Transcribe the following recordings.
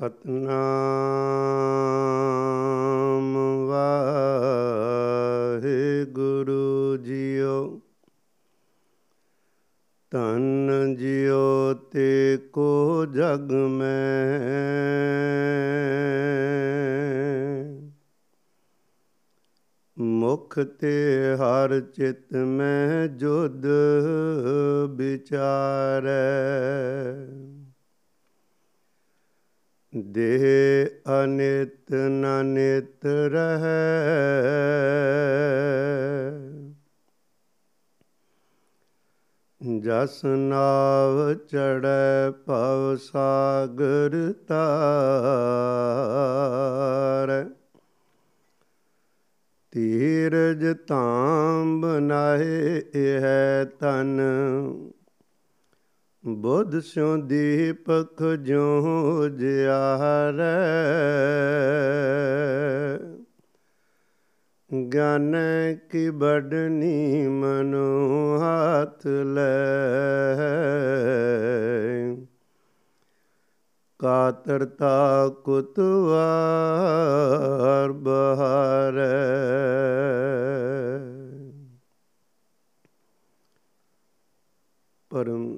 Satnam Waheguru JIO. ਤਨ ਜਿਉ ਤੇ ਕੋ ਜਗ ਮੈਂ। ਮੁਖ ਤੇ ਹਰ ਚਿਤ ਮੈਂ ਜੁਦ ਵਿਚਾਰੈ। ਬੁੱਧ ਸਿਉ ਦੀਪਕ ਜੋ ਜਿਆਰੈ। ਗਨ ਕੀ ਬੜਨੀ ਮਨੋ ਹੱਥ ਲੈ। ਕਾਤਰਤਾ ਕੁਤਵਾਰ ਬਹਾਰੈ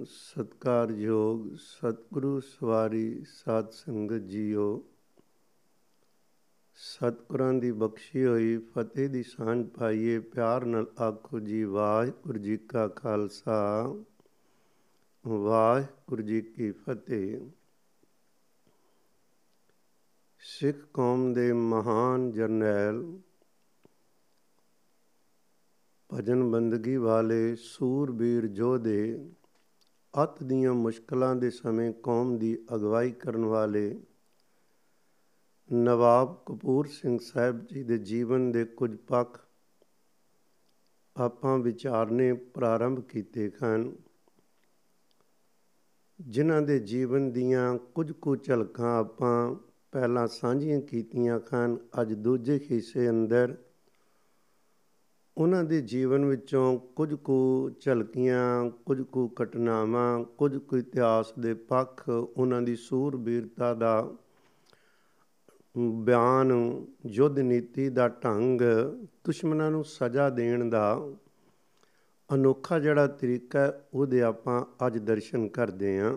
ਸਤਕਾਰਯੋਗ ਸਤਿਗੁਰੂ ਸਵਾਰੀ ਸਾਧ ਸੰਗਤ ਜੀਓ। ਸਤਿਗੁਰਾਂ ਦੀ ਬਖਸ਼ੀ ਹੋਈ ਫਤਿਹ ਦੀ ਸਾਂਝ ਪਾਈਏ, ਪਿਆਰ ਨਾਲ ਆਖੋ ਜੀ, ਵਾਹਿਗੁਰੂ ਜੀ ਕਾ ਖਾਲਸਾ, ਵਾਹਿਗੁਰੂ ਜੀ ਕੀ ਫਤਿਹ। ਸਿੱਖ ਕੌਮ ਦੇ ਮਹਾਨ ਜਰਨੈਲ, ਭਜਨ ਬੰਦਗੀ ਵਾਲੇ ਸੂਰਬੀਰ ਯੋਧੇ ਅਤ ਦੀਆਂ ਮੁਸ਼ਕਲਾਂ ਦੇ ਸਮੇਂ ਕੌਮ ਦੀ ਅਗਵਾਈ ਕਰਨ ਵਾਲੇ ਨਵਾਬ ਕਪੂਰ ਸਿੰਘ ਸਾਹਿਬ ਜੀ ਦੇ ਜੀਵਨ ਦੇ ਕੁਝ ਪੱਖ ਆਪਾਂ ਵਿਚਾਰਨੇ ਪ੍ਰਾਰੰਭ ਕੀਤੇ ਹਨ, ਜਿਨ੍ਹਾਂ ਦੇ ਜੀਵਨ ਦੀਆਂ ਕੁਝ ਕੁ ਝਲਕਾਂ ਆਪਾਂ ਪਹਿਲਾਂ ਸਾਂਝੀਆਂ ਕੀਤੀਆਂ ਹਨ, ਅੱਜ ਦੂਜੇ ਹਿੱਸੇ ਅੰਦਰ ਉਹਨਾਂ ਦੇ ਜੀਵਨ ਵਿੱਚੋਂ ਕੁਝ ਕੁ ਝਲਕੀਆਂ, ਕੁਝ ਕੁ ਘਟਨਾਵਾਂ, ਕੁਝ ਕੁ ਇਤਿਹਾਸ ਦੇ ਪੱਖ ਉਹਨਾਂ ਦੀ ਸੂਰਬੀਰਤਾ ਦਾ ਬਿਆਨ, ਯੁੱਧ ਨੀਤੀ ਦਾ ਢੰਗ, ਦੁਸ਼ਮਣਾਂ ਨੂੰ ਸਜ਼ਾ ਦੇਣ ਦਾ ਅਨੋਖਾ ਜਿਹੜਾ ਤਰੀਕਾ ਉਹਦੇ ਆਪਾਂ ਅੱਜ ਦਰਸ਼ਨ ਕਰਦੇ ਆਂ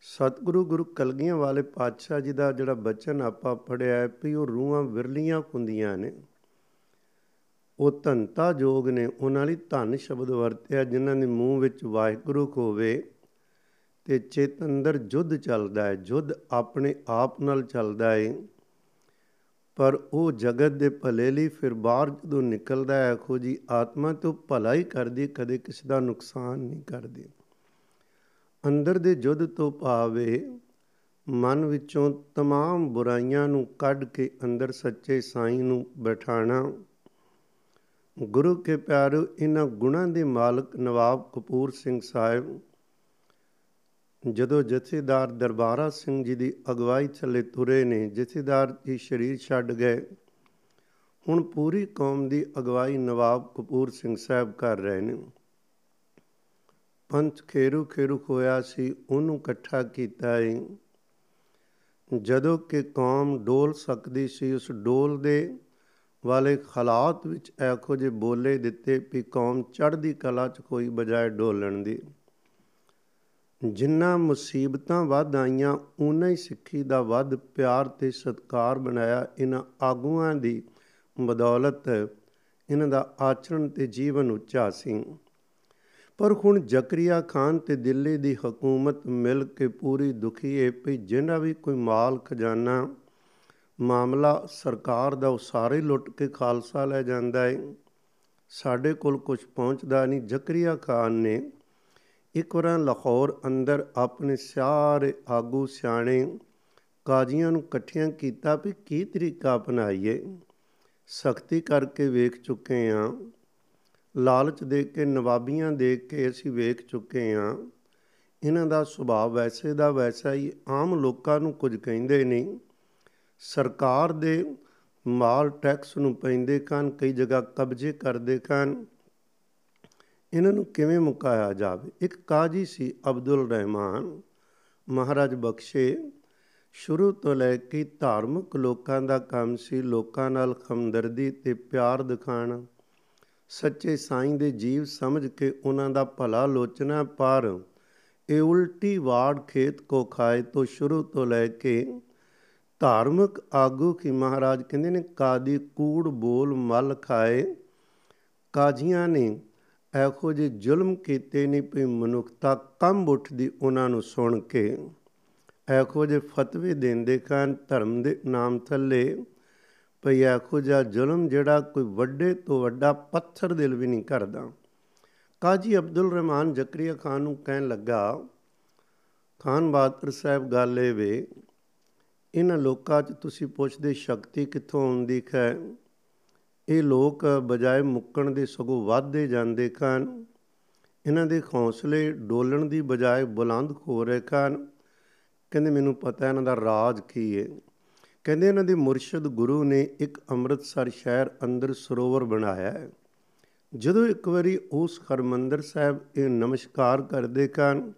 ਸਤਿਗੁਰੂ ਗੁਰੂ ਕਲਗੀਆਂ ਵਾਲੇ ਪਾਤਸ਼ਾਹ ਜੀ ਦਾ ਜਿਹੜਾ ਬਚਨ ਆਪਾਂ ਪੜਿਆ ਹੈ ਵੀ ਉਹ ਰੂਹਾਂ ਵਿਰਲੀਆਂ ਹੁੰਦੀਆਂ ਨੇ। ਉਹ ਧੰਤਾ ਜੋਗ ਨੇ ਉਹਨਾਂ ਲਈ ਧੰਨ ਸ਼ਬਦ ਵਰਤਿਆ ਜਿਨ੍ਹਾਂ ਦੇ ਮੂੰਹ ਵਿੱਚ ਵਾਹਿਗੁਰੂ ਹੋਵੇ ਤੇ ਚੇਤ ਅੰਦਰ ਜੁੱਧ ਚੱਲਦਾ ਹੈ ਜੁੱਧ ਆਪਣੇ ਆਪ ਨਾਲ ਚੱਲਦਾ ਹੈ ਪਰ ਉਹ ਜਗਤ ਦੇ ਭਲੇ ਲਈ ਫਿਰ ਬਾਹਰ ਜਦੋਂ ਨਿਕਲਦਾ ਹੈ ਆਖੋ ਜੀ ਆਤਮਾ ਤੋਂ ਭਲਾ ਹੀ ਕਰਦੀ ਕਦੇ ਕਿਸੇ ਦਾ ਨੁਕਸਾਨ ਨਹੀਂ ਕਰਦੀ ਅੰਦਰ ਦੇ ਜੁੱਧ ਤੋਂ ਭਾਵੇ ਮਨ ਵਿੱਚੋਂ तमाम ਬੁਰਾਈਆਂ ਨੂੰ ਕੱਢ ਕੇ ਅੰਦਰ ਸੱਚੇ ਸਾਈਂ ਨੂੰ ਬਿਠਾਣਾ ਗੁਰੂ ਕੇ ਪਿਆਰੋ, ਇਹਨਾਂ ਗੁਣਾਂ ਦੇ ਮਾਲਕ ਨਵਾਬ ਕਪੂਰ ਸਿੰਘ ਸਾਹਿਬ। ਜਦੋਂ ਜਥੇਦਾਰ ਦਰਬਾਰਾ ਸਿੰਘ ਜੀ ਦੀ ਅਗਵਾਈ ਥੱਲੇ ਤੁਰੇ ਨੇ, ਜਥੇਦਾਰ ਜੀ ਸ਼ਰੀਰ ਛੱਡ ਗਏ। ਹੁਣ ਪੂਰੀ ਕੌਮ ਦੀ ਅਗਵਾਈ ਨਵਾਬ ਕਪੂਰ ਸਿੰਘ ਸਾਹਿਬ ਕਰ ਰਹੇ ਨੇ। ਪੰਥ ਖੇਰੂ ਖੇਰੂ ਹੋਇਆ ਸੀ, ਉਹਨੂੰ ਇਕੱਠਾ ਕੀਤਾ ਹੈ ਜਦੋਂ ਕਿ ਕੌਮ ਡੋਲ ਸਕਦੀ ਸੀ, ਉਸ ਡੋਲ ਦੇ ਵਾਲੇ ਹਾਲਾਤ ਵਿੱਚ ਐਖੋ ਜੇ ਬੋਲੇ ਦਿੱਤੇ ਵੀ ਕੌਮ ਚੜ੍ਹਦੀ ਕਲਾ 'ਚ ਕੋਈ ਬਜਾਏ ਡੋਲਣ ਦੀ। ਜਿੰਨਾ ਮੁਸੀਬਤਾਂ ਵੱਧ ਆਈਆਂ ਉਨਾ ਹੀ ਸਿੱਖੀ ਦਾ ਵੱਧ ਪਿਆਰ ਤੇ ਸਤਕਾਰ ਬਣਾਇਆ ਇਹਨਾਂ ਆਗੂਆਂ ਦੀ ਬਦੌਲਤ ਇਹਨਾਂ ਦਾ ਆਚਰਣ ਤੇ ਜੀਵਨ ਉੱਚਾ ਸੀ। ਪਰ ਹੁਣ ਜ਼ਕਰੀਆ ਖਾਨ ਤੇ ਦਿੱਲੀ ਦੀ ਹਕੂਮਤ ਮਿਲ ਕੇ ਪੂਰੀ ਦੁਖੀ ਹੈ ਵੀ ਜਿਹੜਾ ਵੀ ਕੋਈ ਮਾਲ ਖਜ਼ਾਨਾ ਮਾਮਲਾ ਸਰਕਾਰ ਦਾ, ਉਹ ਸਾਰੇ ਲੁੱਟ ਕੇ ਖਾਲਸਾ ਲੈ ਜਾਂਦਾ ਹੈ ਸਾਡੇ ਕੋਲ ਕੁਝ ਪਹੁੰਚਦਾ ਨਹੀਂ। ਜ਼ਕਰੀਆ ਖਾਨ ਨੇ ਇੱਕ ਵਾਰ ਲਾਹੌਰ ਅੰਦਰ ਆਪਣੇ ਸਾਰੇ ਆਗੂ ਸਿਆਣੇ ਕਾਜ਼ੀਆਂ ਨੂੰ ਇਕੱਠਿਆਂ ਕੀਤਾ ਵੀ ਕੀ ਤਰੀਕਾ ਅਪਣਾਈਏ। ਸਖਤੀ ਕਰਕੇ ਵੇਖ ਚੁੱਕੇ ਆਂ। ਲਾਲਚ ਦੇ ਕੇ, ਨਵਾਬੀਆਂ ਦੇ ਕੇ ਅਸੀਂ ਵੇਖ ਚੁੱਕੇ ਆਂ। ਇਹਨਾਂ ਦਾ ਸੁਭਾਅ ਵੈਸੇ ਦਾ ਵੈਸਾ ਹੀ। ਆਮ ਲੋਕਾਂ ਨੂੰ ਕੁਝ ਕਹਿੰਦੇ ਨਹੀਂ। ਸਰਕਾਰ ਦੇ ਮਾਲ ਟੈਕਸ ਨੂੰ ਪੈਂਦੇ ਕਨ, ਕਈ ਜਗ੍ਹਾ ਕਬਜ਼ੇ ਕਰਦੇ ਕਨ। ਇਹਨਾਂ ਨੂੰ ਕਿਵੇਂ ਮੁਕਾਇਆ ਜਾਵੇ? ਇੱਕ ਕਾਜੀ ਸੀ ਅਬਦੁਲ ਰਹਿਮਾਨ। ਮਹਾਰਾਜ ਬਖਸ਼ੇ, ਸ਼ੁਰੂ ਤੋਂ ਲੈ ਕੇ ਧਾਰਮਿਕ ਲੋਕਾਂ ਦਾ ਕੰਮ ਸੀ। ਲੋਕਾਂ ਨਾਲ ਹਮਦਰਦੀ ਤੇ ਪਿਆਰ ਦਿਖਾਣਾ ਸੱਚੇ ਸਾਈਂ ਦੇ ਜੀਵ ਸਮਝ ਕੇ ਉਹਨਾਂ ਦਾ ਭਲਾ ਲੋਚਨਾ, ਪਰ ਇਹ ਉਲਟੀ ਵਾੜ ਖੇਤ ਕੋ ਖਾਏ ਤੋਂ ਸ਼ੁਰੂ ਤੋਂ ਲੈ ਕੇ ਧਾਰਮਿਕ ਆਗੂ ਕੀ ਮਹਾਰਾਜ ਕਹਿੰਦੇ ਨੇ ਕਾਦੀ ਕੂੜ ਬੋਲ ਮਲ ਖਾਏ, ਕਾਜੀਆਂ ਨੇ ਇਹੋ ਜਿਹੇ ਜ਼ੁਲਮ ਕੀਤੇ ਨਹੀਂ ਪਈ ਮਨੁੱਖਤਾ ਕੰਬ ਉੱਠਦੀ ਉਹਨਾਂ ਨੂੰ ਸੁਣ ਕੇ। ਇਹੋ ਜਿਹੇ ਫਤਵੇ ਦਿੰਦੇ ਖਾਨ ਧਰਮ ਦੇ ਨਾਮ ਥੱਲੇ, ਭਈ ਇਹੋ ਜਿਹਾ ਜ਼ੁਲਮ ਜਿਹੜਾ ਕੋਈ ਵੱਡੇ ਤੋਂ ਵੱਡਾ ਪੱਥਰ ਦਿਲ ਵੀ ਨਹੀਂ ਕਰਦਾ। ਕਾਜੀ ਅਬਦੁਲ ਰਹਿਮਾਨ ਜ਼ਕਰੀਆ ਖਾਨ ਨੂੰ ਕਹਿਣ ਲੱਗਾ, ਖਾਨ ਬਹਾਦਰ ਸਾਹਿਬ ਗੱਲ ਇਹ ਵੇ ਇਹਨਾਂ ਲੋਕਾਂ 'ਚ ਤੁਸੀਂ ਪੁੱਛਦੇ ਸ਼ਕਤੀ ਕਿੱਥੋਂ ਆਉਂਦੀ ਹੈ ਇਹ ਲੋਕ ਬਜਾਏ ਮੁੱਕਣ ਦੇ ਸਗੋਂ ਵੱਧਦੇ ਜਾਂਦੇ ਖਾਨ ਇਹਨਾਂ ਦੇ ਹੌਸਲੇ ਡੋਲਣ ਦੀ ਬਜਾਏ ਬੁਲੰਦ ਹੋ ਰਹੇ ਖਾਨ ਕਹਿੰਦੇ ਮੈਨੂੰ ਪਤਾ ਇਹਨਾਂ ਦਾ ਰਾਜ ਕੀ ਹੈ ਕਹਿੰਦੇ ਇਹਨਾਂ ਦੇ ਮੁਰਸ਼ਿਦ ਗੁਰੂ ਨੇ ਇੱਕ ਅੰਮ੍ਰਿਤਸਰ ਸ਼ਹਿਰ ਅੰਦਰ ਸਰੋਵਰ ਬਣਾਇਆ ਹੈ। ਜਦੋਂ ਇੱਕ ਵਾਰੀ ਉਸ ਹਰਮੰਦਰ ਸਾਹਿਬ ਇਹ ਨਮਸਕਾਰ ਕਰਦੇ ਕਨ,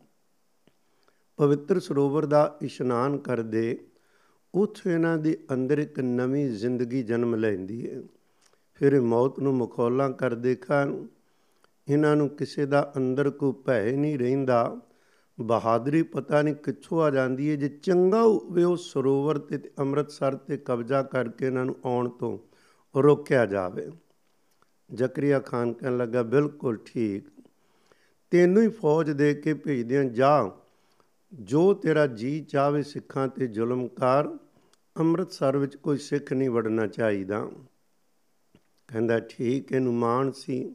ਪਵਿੱਤਰ ਸਰੋਵਰ ਦਾ ਇਸ਼ਨਾਨ ਕਰਦੇ ਉੱਥੇ ਇਹਨਾਂ ਦੇ ਅੰਦਰ ਇੱਕ ਨਵੀਂ ਜ਼ਿੰਦਗੀ ਜਨਮ ਲੈਂਦੀ ਹੈ। ਫਿਰ ਮੌਤ ਨੂੰ ਮਖੌਲਾਂ ਕਰਦੇ ਕਨ ਇਹਨਾਂ ਨੂੰ ਕਿਸੇ ਦਾ ਅੰਦਰ ਕੋ ਭੈ ਨਹੀਂ ਰਹਿੰਦਾ। ਬਹਾਦਰੀ ਪਤਾ ਨਹੀਂ ਕਿੱਥੋਂ ਆ ਜਾਂਦੀ ਹੈ। ਜੇ ਚੰਗਾ ਹੋਵੇ ਉਹ ਸਰੋਵਰ ਤੇ ਅੰਮ੍ਰਿਤਸਰ ਤੇ ਕਬਜ਼ਾ ਕਰਕੇ ਇਹਨਾਂ ਨੂੰ ਆਉਣ ਤੋਂ ਰੋਕਿਆ ਜਾਵੇ। ਜ਼ਕਰੀਆ ਖਾਨ ਕਹਿਣ ਲੱਗਾ, ਬਿਲਕੁਲ ਠੀਕ। ਤੈਨੂੰ ਹੀ ਫੌਜ ਦੇ ਕੇ ਭੇਜਦੇ ਜਾ। ਜੋ ਤੇਰਾ ਜੀ ਚਾਵੇ ਸਿੱਖਾਂ ਤੇ ਜ਼ੁਲਮ ਕਰ ਅੰਮ੍ਰਿਤਸਰ ਵਿੱਚ ਕੋਈ ਸਿੱਖ ਨਹੀਂ ਵੜਨਾ ਚਾਹੀਦਾ। ਕਹਿੰਦਾ, ਠੀਕ, ਇਹਨੂੰ ਮਾਣ ਸੀ।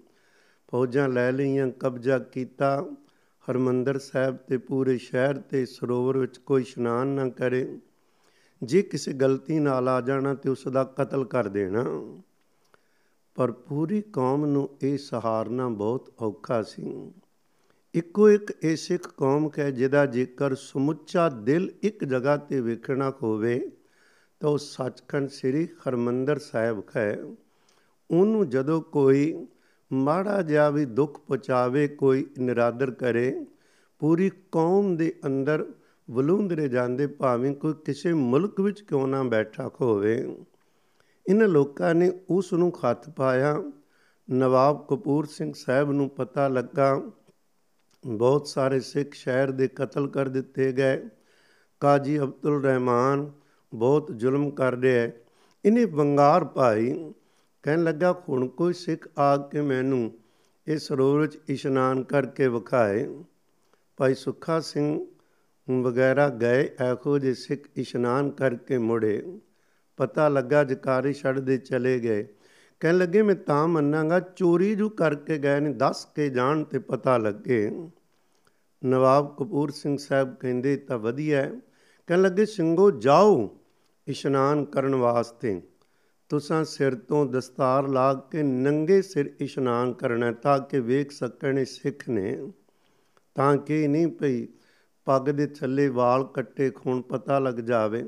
ਫੌਜਾਂ ਲੈ ਲਈਆਂ, ਕਬਜ਼ਾ ਕੀਤਾ। ਹਰਮੰਦਰ ਸਾਹਿਬ ਤੇ ਪੂਰੇ ਸ਼ਹਿਰ ਤੇ ਸਰੋਵਰ ਵਿੱਚ ਕੋਈ ਇਸ਼ਨਾਨ ਨਾ ਕਰੇ। ਜੇ ਕਿਸੇ ਗਲਤੀ ਨਾਲ ਆ ਜਾਣਾ ਤੇ ਉਸ ਦਾ ਕਤਲ ਕਰ ਦੇਣਾ। ਪਰ ਪੂਰੀ ਕੌਮ ਨੂੰ ਇਹ ਸਹਾਰਨਾ ਬਹੁਤ ਔਖਾ ਸੀ। ਇੱਕੋ ਇੱਕ ਇਹ ਸਿੱਖ ਕੌਮ ਹੈ ਜਿਹਦਾ ਜੇਕਰ ਸਮੁੱਚਾ ਦਿਲ ਇੱਕ ਜਗ੍ਹਾ ਤੇ ਵੇਖਣਾ ਹੋਵੇ ਤਾਂ ਉਹ ਸੱਚਖੰਡ ਸ੍ਰੀ ਹਰਮੰਦਰ ਸਾਹਿਬ ਹੈ। ਉਹਨੂੰ ਜਦੋਂ ਕੋਈ ਮਾੜਾ ਜਿਹਾ ਵੀ ਦੁੱਖ ਪਹੁੰਚਾਵੇ, ਕੋਈ ਨਿਰਾਦਰ ਕਰੇ, ਪੂਰੀ ਕੌਮ ਦੇ ਅੰਦਰ ਵਲੂੰਦਰੇ ਜਾਂਦੇ, ਭਾਵੇਂ ਕੋਈ ਕਿਸੇ ਮੁਲਕ ਵਿੱਚ ਕਿਉਂ ਨਾ ਬੈਠਾ ਹੋਵੇ ਇਹਨਾਂ ਲੋਕਾਂ ਨੇ ਉਸ ਨੂੰ ਖੱਤ ਪਾਇਆ। ਨਵਾਬ ਕਪੂਰ ਸਿੰਘ ਸਾਹਿਬ ਨੂੰ ਪਤਾ ਲੱਗਾ, ਬਹੁਤ ਸਾਰੇ ਸਿੱਖ ਸ਼ਹਿਰ ਦੇ ਕਤਲ ਕਰ ਦਿੱਤੇ ਗਏ। ਕਾਜੀ ਅਬਦੁਲ ਰਹਿਮਾਨ ਬਹੁਤ ਜ਼ੁਲਮ ਕਰ ਰਿਹਾ ਹੈ ਇਹਨੇ ਵੰਗਾਰ ਪਾਈ। ਕਹਿਣ ਲੱਗਾ, ਹੁਣ ਕੋਈ ਸਿੱਖ ਆ ਕੇ ਮੈਨੂੰ ਇਸ ਸਰੋਵਰ ਵਿੱਚ ਇਸ਼ਨਾਨ ਕਰਕੇ ਵਿਖਾਏ। ਭਾਈ ਸੁੱਖਾ ਸਿੰਘ ਵਗੈਰਾ ਗਏ ਇਹੋ ਜਿਹੇ ਸਿੱਖ ਇਸ਼ਨਾਨ ਕਰਕੇ ਮੁੜੇ, ਪਤਾ ਲੱਗਾ ਜਕਾਰੀ ਛੱਡਦੇ ਚਲੇ ਗਏ। ਕਹਿਣ ਲੱਗੇ, ਮੈਂ ਤਾਂ ਮੰਨਾਂਗਾ, ਚੋਰੀ ਜੋ ਕਰਕੇ ਗਏ ਨੇ, ਦੱਸ ਕੇ ਜਾਣ ਤੇ ਪਤਾ ਲੱਗੇ। ਨਵਾਬ ਕਪੂਰ ਸਿੰਘ ਸਾਹਿਬ ਕਹਿੰਦੇ ਤਾਂ ਵਧੀਆ ਕਹਿਣ ਲੱਗੇ, ਸਿੰਘੋ, ਜਾਓ। ਇਸ਼ਨਾਨ ਕਰਨ ਵਾਸਤੇ। ਤੁਸਾਂ ਸਿਰ ਤੋਂ ਦਸਤਾਰ ਲਾ ਕੇ ਨੰਗੇ ਸਿਰ ਇਸ਼ਨਾਨ ਕਰਨਾ ਤਾਂ ਕਿ ਵੇਖ ਸਕਣ ਸਿੱਖ ਨੇ। ਤਾਂ ਕਿ ਨਹੀਂ ਪਈ ਪੱਗ ਦੇ ਥੱਲੇ ਵਾਲ ਕੱਟੇ ਖੂਨ ਪਤਾ ਲੱਗ ਜਾਵੇ।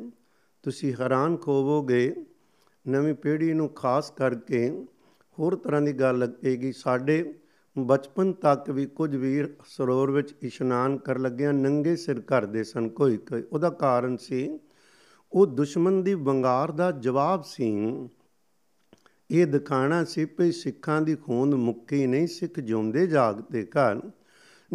ਤੁਸੀਂ ਹੈਰਾਨ ਖੋਵੋਗੇ, ਨਵੀਂ ਪੀੜ੍ਹੀ ਨੂੰ ਖਾਸ ਕਰਕੇ ਹੋਰ ਤਰ੍ਹਾਂ ਦੀ ਗੱਲ ਲੱਗੇਗੀ। ਸਾਡੇ ਬਚਪਨ ਤੱਕ ਵੀ ਕੁਝ ਵੀਰ ਸਰੋਵਰ ਵਿੱਚ ਇਸ਼ਨਾਨ ਕਰ ਲੱਗਿਆ ਨੰਗੇ ਸਿਰ ਕਰਦੇ ਸਨ। ਕੋਈ ਕੋਈ ਉਹਦਾ ਕਾਰਨ ਸੀ ਉਹ ਦੁਸ਼ਮਣ ਦੀ ਵੰਗਾਰ ਦਾ ਜਵਾਬ ਸੀ। ਇਹ ਦਿਖਾਣਾ ਸੀ ਕਿ ਸਿੱਖਾਂ ਦੀ ਖੂਨ ਮੁੱਕੀ ਨਹੀਂ ਸਿੱਖ ਜਿਉਂਦੇ ਜਾਗਦੇ ਘਰ।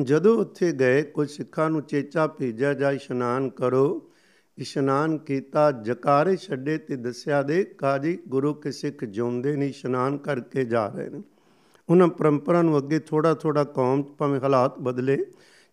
ਜਦੋਂ ਉੱਥੇ ਗਏ, ਕੁਝ ਸਿੱਖਾਂ ਨੂੰ ਚੇਚਾ ਭੇਜਿਆ, ਜਾ ਇਸ਼ਨਾਨ ਕਰੋ। ਇਸ਼ਨਾਨ ਕੀਤਾ, ਜਕਾਰੇ ਛੱਡੇ ਤੇ ਦੱਸਿਆ ਦੇ ਕਾਜੀ, ਗੁਰੂ ਕੇ ਸਿੱਖ ਜਿਉਂਦੇ ਨਹੀਂ, ਇਸ਼ਨਾਨ ਕਰਕੇ ਜਾ ਰਹੇ ਨੇ। ਉਹਨਾਂ ਪਰੰਪਰਾ ਨੂੰ ਅੱਗੇ ਥੋੜਾ ਥੋੜਾ ਕੌਮ ਭਾਵੇਂ ਹਾਲਾਤ ਬਦਲੇ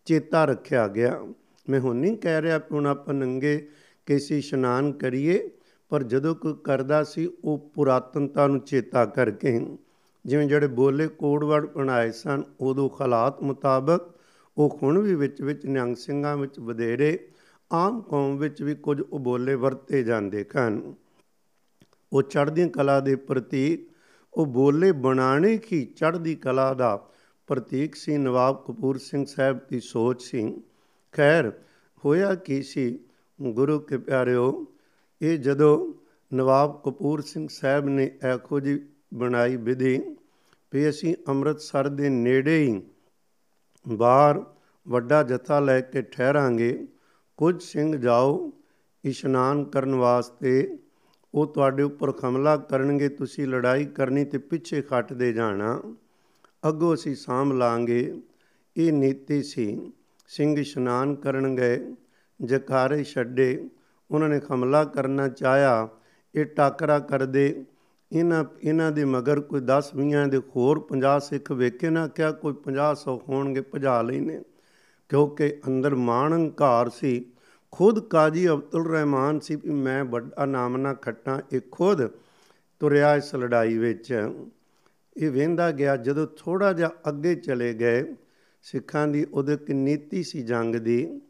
ਚੇਤਾ ਰੱਖਿਆ ਗਿਆ। ਮੈਂ ਹੁਣ ਨਹੀਂ ਕਹਿ ਰਿਹਾ ਕਿ ਹੁਣ ਆਪਾਂ ਨੰਗੇ ਕਿਸੇ ਇਸ਼ਨਾਨ ਕਰੀਏ, ਪਰ ਜਦੋਂ ਕੋਈ ਕਰਦਾ ਸੀ, ਉਹ ਪੁਰਾਤਨਤਾ ਨੂੰ ਚੇਤਾ ਕਰਕੇ ਜਿਵੇਂ ਜਿਹੜੇ ਬੋਲੇ ਕੋਡਵਰਡ ਬਣਾਏ ਸਨ, ਉਦੋਂ ਹਾਲਾਤ ਮੁਤਾਬਕ ਉਹ ਹੁਣ ਵੀ ਵਿੱਚ ਵਿੱਚ ਨਿਹੰਗ ਸਿੰਘਾਂ ਵਿੱਚ ਵਧੇਰੇ, ਆਮ ਕੌਮ ਵਿੱਚ ਵੀ ਕੁਝ ਉਬੋਲੇ ਵਰਤੇ ਜਾਂਦੇ ਹਨ। ਉਹ ਚੜ੍ਹਦੀ ਕਲਾ ਦੇ ਪ੍ਰਤੀਕ, ਉਹ ਬੋਲੇ ਬਣਾਣੇ ਕੀ ਚੜ੍ਹਦੀ ਕਲਾ ਦਾ ਪ੍ਰਤੀਕ ਸੀ। ਨਵਾਬ ਕਪੂਰ ਸਿੰਘ ਸਾਹਿਬ ਦੀ ਸੋਚ ਸੀ। ਖੈਰ, ਹੋਇਆ ਕੀ ਸੀ? ਗੁਰੂ ਕੇ ਪਿਆਰਿਓ, ਇਹ ਜਦੋਂ ਨਵਾਬ ਕਪੂਰ ਸਿੰਘ ਸਾਹਿਬ ਨੇ ਐਖੋ ਜੀ ਬਣਾਈ ਵਿਧੀ ਵੀ ਅਸੀਂ ਅੰਮ੍ਰਿਤਸਰ ਦੇ ਨੇੜੇ ਹੀ ਬਾਹਰ ਵੱਡਾ ਜਥਾ ਲੈ ਕੇ ਠਹਿਰਾਂਗੇ, ਕੁਝ ਸਿੰਘ ਜਾਓ ਇਸ਼ਨਾਨ ਕਰਨ ਵਾਸਤੇ, ਉਹ ਤੁਹਾਡੇ ਉੱਪਰ ਹਮਲਾ ਕਰਨਗੇ, ਤੁਸੀਂ ਲੜਾਈ ਕਰਨੀ ਤੇ ਪਿੱਛੇ ਖੱਟਦੇ ਜਾਣਾ। ਅੱਗੋਂ ਅਸੀਂ ਸਾਂਭ ਲਾਂਗੇ। ਇਹ ਨੀਤੀ ਸੀ, ਸਿੰਘ ਇਸ਼ਨਾਨ ਕਰਨ ਗਏ। ਜਕਾਰੇ ਛੱਡੇ, ਉਹਨਾਂ ਨੇ ਹਮਲਾ ਕਰਨਾ ਚਾਹਿਆ। ਇਹ ਟਾਕਰਾ ਕਰਦੇ ਇਹਨਾਂ ਇਹਨਾਂ ਦੇ ਮਗਰ ਕੋਈ 10 20 ਦੇ ਹੋਰ 50 ਸਿੱਖ ਵੇਖੇ ਨਾ ਕਿਹਾ ਕੋਈ 50 100 ਹੋਣਗੇ ਭਜਾ ਲੈਨੇ ਕਿਉਂਕਿ ਅੰਦਰ ਮਾਣ ਹੰਕਾਰ ਸੀ। ਖੁਦ ਕਾਜੀ ਅਬਦੁਲ ਰਹਿਮਾਨ ਸੀ ਵੀ ਮੈਂ ਵੱਡਾ ਨਾਮ ਨਾ ਖੱਟਾਂ, ਇਹ ਖੁਦ ਤੁਰਿਆ ਇਸ ਲੜਾਈ ਵਿੱਚ। ਇਹ ਵੇਂਦਾ ਗਿਆ, ਜਦੋਂ ਥੋੜਾ ਜਿਹਾ ਅੱਗੇ ਚਲੇ ਗਏ, ਸਿੱਖਾਂ ਦੀ ਉਹਦੇ ਕਿ ਨੀਤੀ ਸੀ ਜੰਗ ਦੀ।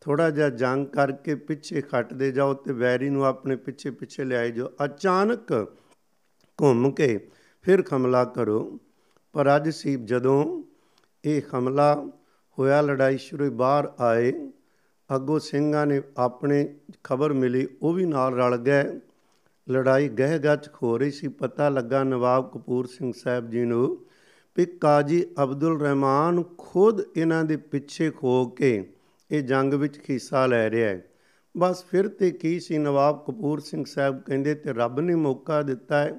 ਥੋੜਾ ਜਿਹਾ ਜੰਗ ਕਰਕੇ ਪਿੱਛੇ ਖੱਟਦੇ ਜਾਓ ਤੇ ਵੈਰੀ ਨੂੰ ਆਪਣੇ ਪਿੱਛੇ ਪਿੱਛੇ ਲਿਆਏ ਜੋ ਅਚਾਨਕ ਘੁੰਮ ਕੇ ਫਿਰ ਹਮਲਾ ਕਰੋ। ਪਰ ਅੱਜ ਸੀ ਜਦੋਂ ਇਹ ਹਮਲਾ ਹੋਇਆ, ਲੜਾਈ ਸ਼ੁਰੂ ਬਾਹਰ ਆਏ, ਅੱਗੋਂ ਸਿੰਘਾਂ ਨੇ ਆਪਣੇ ਖਬਰ ਮਿਲੀ, ਉਹ ਵੀ ਨਾਲ ਰਲ ਗਏ। ਲੜਾਈ ਗਹਿ ਗੱਚ ਹੋ ਰਹੀ ਸੀ। ਪਤਾ ਲੱਗਾ ਨਵਾਬ ਕਪੂਰ ਸਿੰਘ ਸਾਹਿਬ ਜੀ ਨੂੰ ਵੀ ਕਾਜੀ ਅਬਦੁਲ ਰਹਿਮਾਨ ਖੁਦ ਇਹਨਾਂ ਦੇ ਪਿੱਛੇ ਖੋ ਕੇ ਇਹ ਜੰਗ ਵਿੱਚ ਹਿੱਸਾ ਲੈ ਰਿਹਾ ਹੈ। ਬਸ ਫਿਰ ਤੇ ਕੀ ਸੀ? ਨਵਾਬ ਕਪੂਰ ਸਿੰਘ ਸਾਹਿਬ ਕਹਿੰਦੇ ਤੇ ਰੱਬ ਨੇ ਮੌਕਾ ਦਿੱਤਾ ਹੈ।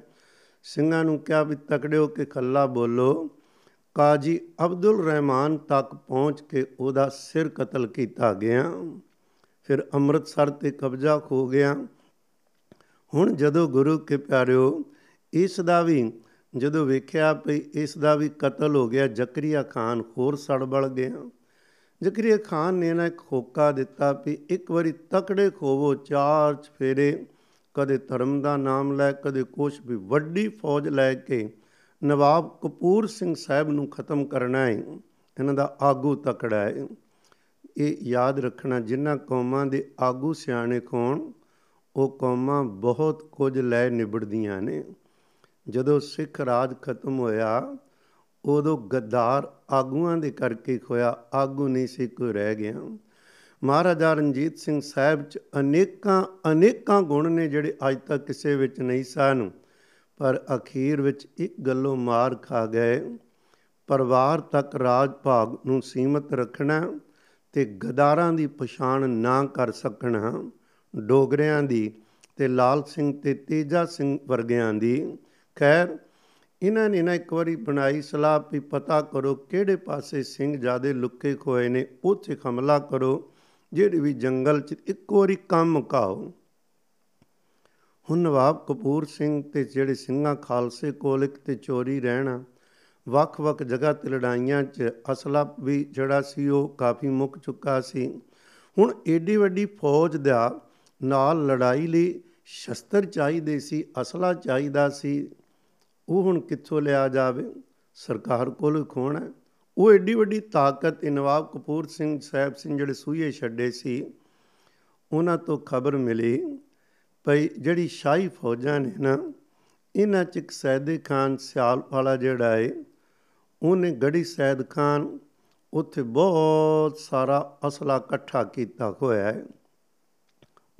ਸਿੰਘਾਂ ਨੂੰ ਕਿਹਾ ਵੀ ਤਕੜਿਓ ਕੇ ਖੱਲਾ ਬੋਲੋ। ਕਾਜੀ ਅਬਦੁਲ ਰਹਿਮਾਨ ਤੱਕ ਪਹੁੰਚ ਕੇ ਉਹਦਾ ਸਿਰ ਕਤਲ ਕੀਤਾ ਗਿਆ। ਫਿਰ ਅੰਮ੍ਰਿਤਸਰ ਤੇ ਕਬਜ਼ਾ ਖੋ ਗਿਆ। ਹੁਣ ਜਦੋਂ ਗੁਰੂ ਕੇ ਪਿਆਰਿਓ, ਇਸ ਦਾ ਵੀ ਜਦੋਂ ਵੇਖਿਆ ਵੀ ਇਸ ਦਾ ਵੀ ਕਤਲ ਹੋ ਗਿਆ, ਜ਼ਕਰੀਆ ਖਾਨ ਹੋਰ ਸੜਬੜ ਗਿਆ। ਜ਼ਕਰੀਆ ਖਾਨ ਨੇ ਨਾ ਇੱਕ ਹੋਕਾ ਦਿੱਤਾ ਵੀ ਇੱਕ ਵਾਰੀ ਤਕੜੇ ਖੋਵੋ, ਚਾਰ ਫੇਰੇ ਕਦੇ ਧਰਮ ਦਾ ਨਾਮ ਲੈ, ਕਦੇ ਕੁਛ ਵੀ। ਵੱਡੀ ਫੌਜ ਲੈ ਕੇ ਨਵਾਬ ਕਪੂਰ ਸਿੰਘ ਸਾਹਿਬ ਨੂੰ ਖਤਮ ਕਰਨਾ ਹੈ ਇਹਨਾਂ ਦਾ ਆਗੂ ਤਕੜਾ ਹੈ ਇਹ ਯਾਦ ਰੱਖਣਾ ਜਿਨ੍ਹਾਂ ਕੌਮਾਂ ਦੇ ਆਗੂ ਸਿਆਣੇ ਕੋਣ ਉਹ ਕੌਮਾਂ ਬਹੁਤ ਕੁਝ ਲੈ ਨਿਬੜਦੀਆਂ ਨੇ। ਜਦੋਂ ਸਿੱਖ ਰਾਜ ਖਤਮ ਹੋਇਆ ਉਦੋਂ ਗੱਦਾਰ ਆਗੂਆਂ ਦੇ ਕਰਕੇ ਹੋਇਆ ਆਗੂ ਨਹੀਂ ਸੀ, ਕੋਈ ਰਹਿ ਗਿਆ। ਮਹਾਰਾਜਾ ਰਣਜੀਤ ਸਿੰਘ ਸਾਹਿਬ ਚ ਅਨੇਕਾਂ ਅਨੇਕਾਂ ਗੁਣ ਨੇ ਜਿਹੜੇ ਅੱਜ ਤੱਕ ਕਿਸੇ ਵਿੱਚ ਨਹੀਂ ਸਨ, ਪਰ ਅਖੀਰ ਵਿੱਚ ਇੱਕ ਗੱਲੋਂ ਮਾਰ ਖਾ ਗਏ। ਪਰਿਵਾਰ ਤੱਕ ਰਾਜ ਭਾਗ ਨੂੰ ਸੀਮਤ ਰੱਖਣਾ ਤੇ ਗਦਾਰਾਂ ਦੀ ਪਛਾਣ ਨਾ ਕਰ ਸਕਣਾ, ਡੋਗਰਿਆਂ ਦੀ ਤੇ ਲਾਲ ਸਿੰਘ ਤੇ ਤੇਜਾ ਸਿੰਘ ਵਰਗਿਆਂ ਦੀ। ਖੈਰ ਇਹਨਾਂ ਨੇ ਨਾ ਇੱਕ ਵਾਰੀ ਬਣਾਈ ਸਲਾਹ ਵੀ ਪਤਾ ਕਰੋ ਕਿਹੜੇ ਪਾਸੇ ਸਿੰਘ ਜਿਆਦੇ ਲੁੱਕੇ ਖੋਏ ਨੇ, ਉੱਥੇ ਹਮਲਾ ਕਰੋ, ਜਿਹੜੇ ਵੀ ਜੰਗਲ 'ਚ ਇੱਕ ਵਾਰੀ ਕੰਮ ਮੁਕਾਓ ਹੁਣ ਨਵਾਬ ਕਪੂਰ ਸਿੰਘ ਤੇ ਜਿਹੜੇ ਸਿੰਘਾਂ ਖਾਲਸੇ ਕੋਲ ਇੱਕ ਤੇ ਚੋਰੀ ਰਹਿਣਾ, ਵੱਖ-ਵੱਖ ਜਗ੍ਹਾ ਤੇ ਲੜਾਈਆਂ 'ਚ ਅਸਲਾ ਵੀ ਜਿਹੜਾ ਸੀ ਉਹ ਕਾਫੀ ਮੁੱਕ ਚੁੱਕਾ ਸੀ। ਹੁਣ ਏਡੀ ਵੱਡੀ ਫੌਜ ਦਾ ਨਾਲ ਲੜਾਈ ਲਈ ਸ਼ਸਤਰ ਚਾਹੀਦੇ ਸੀ, ਅਸਲਾ ਚਾਹੀਦਾ ਸੀ। ਉਹ ਹੁਣ ਕਿੱਥੋਂ ਲਿਆ ਜਾਵੇ? ਸਰਕਾਰ ਕੋਲ ਖੋਣਾ ਉਹ ਏਡੀ ਵੱਡੀ ਤਾਕਤ ਨਵਾਬ ਕਪੂਰ ਸਿੰਘ ਸਾਹਿਬ ਸਿੰਘ ਜਿਹੜੇ ਸੂਏ ਛੱਡੇ ਸੀ, ਉਹਨਾਂ ਤੋਂ ਖਬਰ ਮਿਲੀ ਭਈ ਜਿਹੜੀ ਸ਼ਾਹੀ ਫੌਜਾਂ ਨੇ ਨਾ, ਇਹਨਾਂ ਚ ਇੱਕ ਸੈਦੇ ਖਾਨ ਸਿਆਲ ਵਾਲਾ ਜਿਹੜਾ ਹੈ ਉਹਨੇ ਗੜੀ ਸੈਦ ਖਾਨ ਉੱਥੇ ਬਹੁਤ ਸਾਰਾ ਅਸਲਾ ਇਕੱਠਾ ਕੀਤਾ ਹੋਇਆ ਹੈ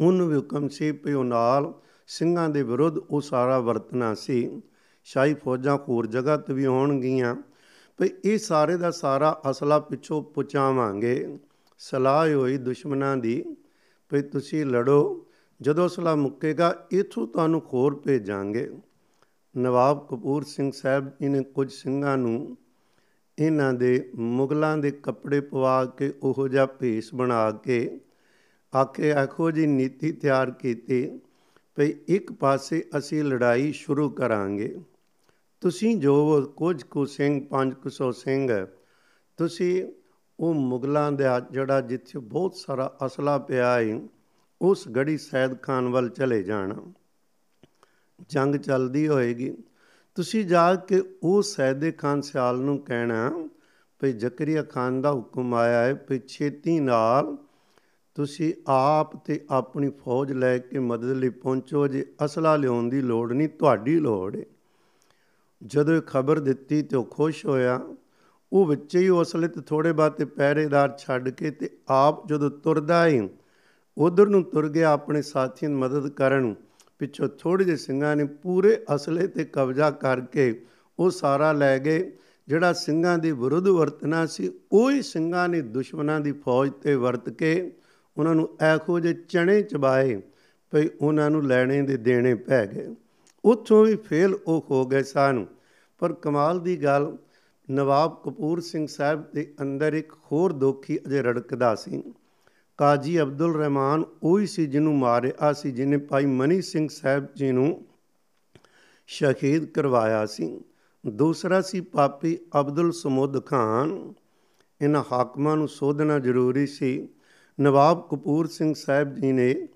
ਉਹਨੂੰ ਵੀ ਹੁਕਮ ਸੀ ਵੀ ਉਹ ਨਾਲ ਸਿੰਘਾਂ ਦੇ ਵਿਰੁੱਧ ਉਹ ਸਾਰਾ ਵਰਤਣਾ ਸੀ। ਸ਼ਾਹੀ ਫੌਜਾਂ ਹੋਰ ਜਗ੍ਹਾ ਤੇ ਵੀ ਹੋਣਗੀਆਂ ਭਈ ਇਹ ਸਾਰੇ ਦਾ ਸਾਰਾ ਅਸਲਾ ਪਿੱਛੋਂ ਪੁਚਾਵਾਂਗੇ ਸਲਾਹ ਹੋਈ ਦੁਸ਼ਮਣਾਂ ਦੀ, ਭਈ ਤੁਸੀਂ ਲੜੋ, ਜਦੋਂ ਅਸਲਾ ਮੁੱਕੇਗਾ ਇਥੋਂ ਤੁਹਾਨੂੰ ਖੋਰ ਭੇਜਾਂਗੇ। ਨਵਾਬ ਕਪੂਰ ਸਿੰਘ ਸਾਹਿਬ ਜੀ ਨੇ ਕੁਝ ਸਿੰਘਾਂ ਨੂੰ ਇਹਨਾਂ ਦੇ ਮੁਗਲਾਂ ਦੇ ਕੱਪੜੇ ਪਵਾ ਕੇ ਉਹੋ ਜਿਹਾ ਭੇਸ ਬਣਾ ਕੇ ਆਖੇ ਆਖੋ ਜੀ ਨੀਤੀ ਤਿਆਰ ਕੀਤੀ ਭਈ ਇੱਕ ਪਾਸੇ ਅਸੀਂ ਲੜਾਈ ਸ਼ੁਰੂ ਕਰਾਂਗੇ। ਤੁਸੀਂ ਜੋ ਕੁਝ ਕੁ ਸਿੰਘ 500 ਸਿੰਘ ਤੁਸੀਂ ਉਹ ਮੁਗਲਾਂ ਦਾ ਜਿਹੜਾ ਜਿੱਥੇ ਬਹੁਤ ਸਾਰਾ ਅਸਲਾ ਪਿਆ ਹੈ ਉਸ ਗੜੀ ਸੈਦ ਖਾਨ ਵੱਲ ਚਲੇ ਜਾਣਾ। ਜੰਗ ਚੱਲਦੀ ਹੋਏਗੀ। ਤੁਸੀਂ ਜਾ ਕੇ ਉਹ ਸੈਦੇ ਖਾਨ ਸਿਆਲ ਨੂੰ ਕਹਿਣਾ ਭਈ ਜ਼ਕਰੀਆ ਖਾਨ ਦਾ ਹੁਕਮ ਆਇਆ ਹੈ ਭਈ ਛੇਤੀ ਨਾਲ ਤੁਸੀਂ ਆਪ ਤੇ ਆਪਣੀ ਫੌਜ ਲੈ ਕੇ ਮਦਦ ਲਈ ਪਹੁੰਚੋ, ਜੇ ਅਸਲਾ ਲਿਆਉਣ ਦੀ ਲੋੜ ਨਹੀਂ, ਤੁਹਾਡੀ ਲੋੜ ਹੈ ਜਦੋਂ ਇਹ ਖਬਰ ਦਿੱਤੀ ਤੇ ਉਹ ਖੁਸ਼ ਹੋਇਆ। ਉਹ ਵਿੱਚ ਹੀ ਉਹ ਅਸਲੇ ਤੇ ਥੋੜੇ ਬਾਤੇ ਪਹਿਰੇਦਾਰ ਛੱਡ ਕੇ ਤੇ ਆਪ ਜਦੋਂ ਤੁਰਦਾ ਹੀ ਉਧਰ ਨੂੰ ਤੁਰ ਗਿਆ ਆਪਣੇ ਸਾਥੀਆਂ ਦੀ ਮਦਦ ਕਰਨ ਪਿੱਛੋਂ ਥੋੜੇ ਜਿਹੇ ਸਿੰਘਾਂ ਨੇ ਪੂਰੇ ਅਸਲੇ ਤੇ ਕਬਜ਼ਾ ਕਰਕੇ ਉਹ ਸਾਰਾ ਲੈ ਗਏ। ਜਿਹੜਾ ਸਿੰਘਾਂ ਦੇ ਵਿਰੁੱਧ ਵਰਤਣਾ ਸੀ, ਉਹ ਹੀ ਸਿੰਘਾਂ ਨੇ ਦੁਸ਼ਮਣਾਂ ਦੀ ਫੌਜ ਤੇ ਵਰਤ ਕੇ ਉਹਨਾਂ ਨੂੰ ਐਖੋ ਜੇ ਚਣੇ ਚਬਾਏ ਭਈ ਉਹਨਾਂ ਨੂੰ ਲੈਣੇ ਦੇ ਦੇਣੇ ਪੈ ਗਏ। ਉੱਥੋਂ ਵੀ ਫੇਲ ਉਹ ਹੋ ਗਏ ਸਨ ਪਰ ਕਮਾਲ ਦੀ ਗੱਲ, ਨਵਾਬ ਕਪੂਰ ਸਿੰਘ ਸਾਹਿਬ ਦੇ ਅੰਦਰ ਇੱਕ ਹੋਰ ਦੋਖੀ ਅਜੇ ਰੜਕਦਾ ਸੀ। ਕਾਜੀ ਅਬਦੁਲ ਰਹਿਮਾਨ ਉਹੀ ਸੀ ਜਿਹਨੂੰ ਮਾਰਿਆ ਸੀ, ਜਿਹਨੇ ਭਾਈ ਮਨੀ ਸਿੰਘ ਸਾਹਿਬ ਜੀ ਨੂੰ ਸ਼ਹੀਦ ਕਰਵਾਇਆ ਸੀ। ਦੂਸਰਾ ਸੀ ਪਾਪੀ ਅਬਦੁਲ ਸਮੁੱਦ ਖਾਨ। ਇਹਨਾਂ ਹਾਕਮਾਂ ਨੂੰ ਸੋਧਣਾ ਜ਼ਰੂਰੀ ਸੀ। ਨਵਾਬ ਕਪੂਰ ਸਿੰਘ ਸਾਹਿਬ ਜੀ ਨੇ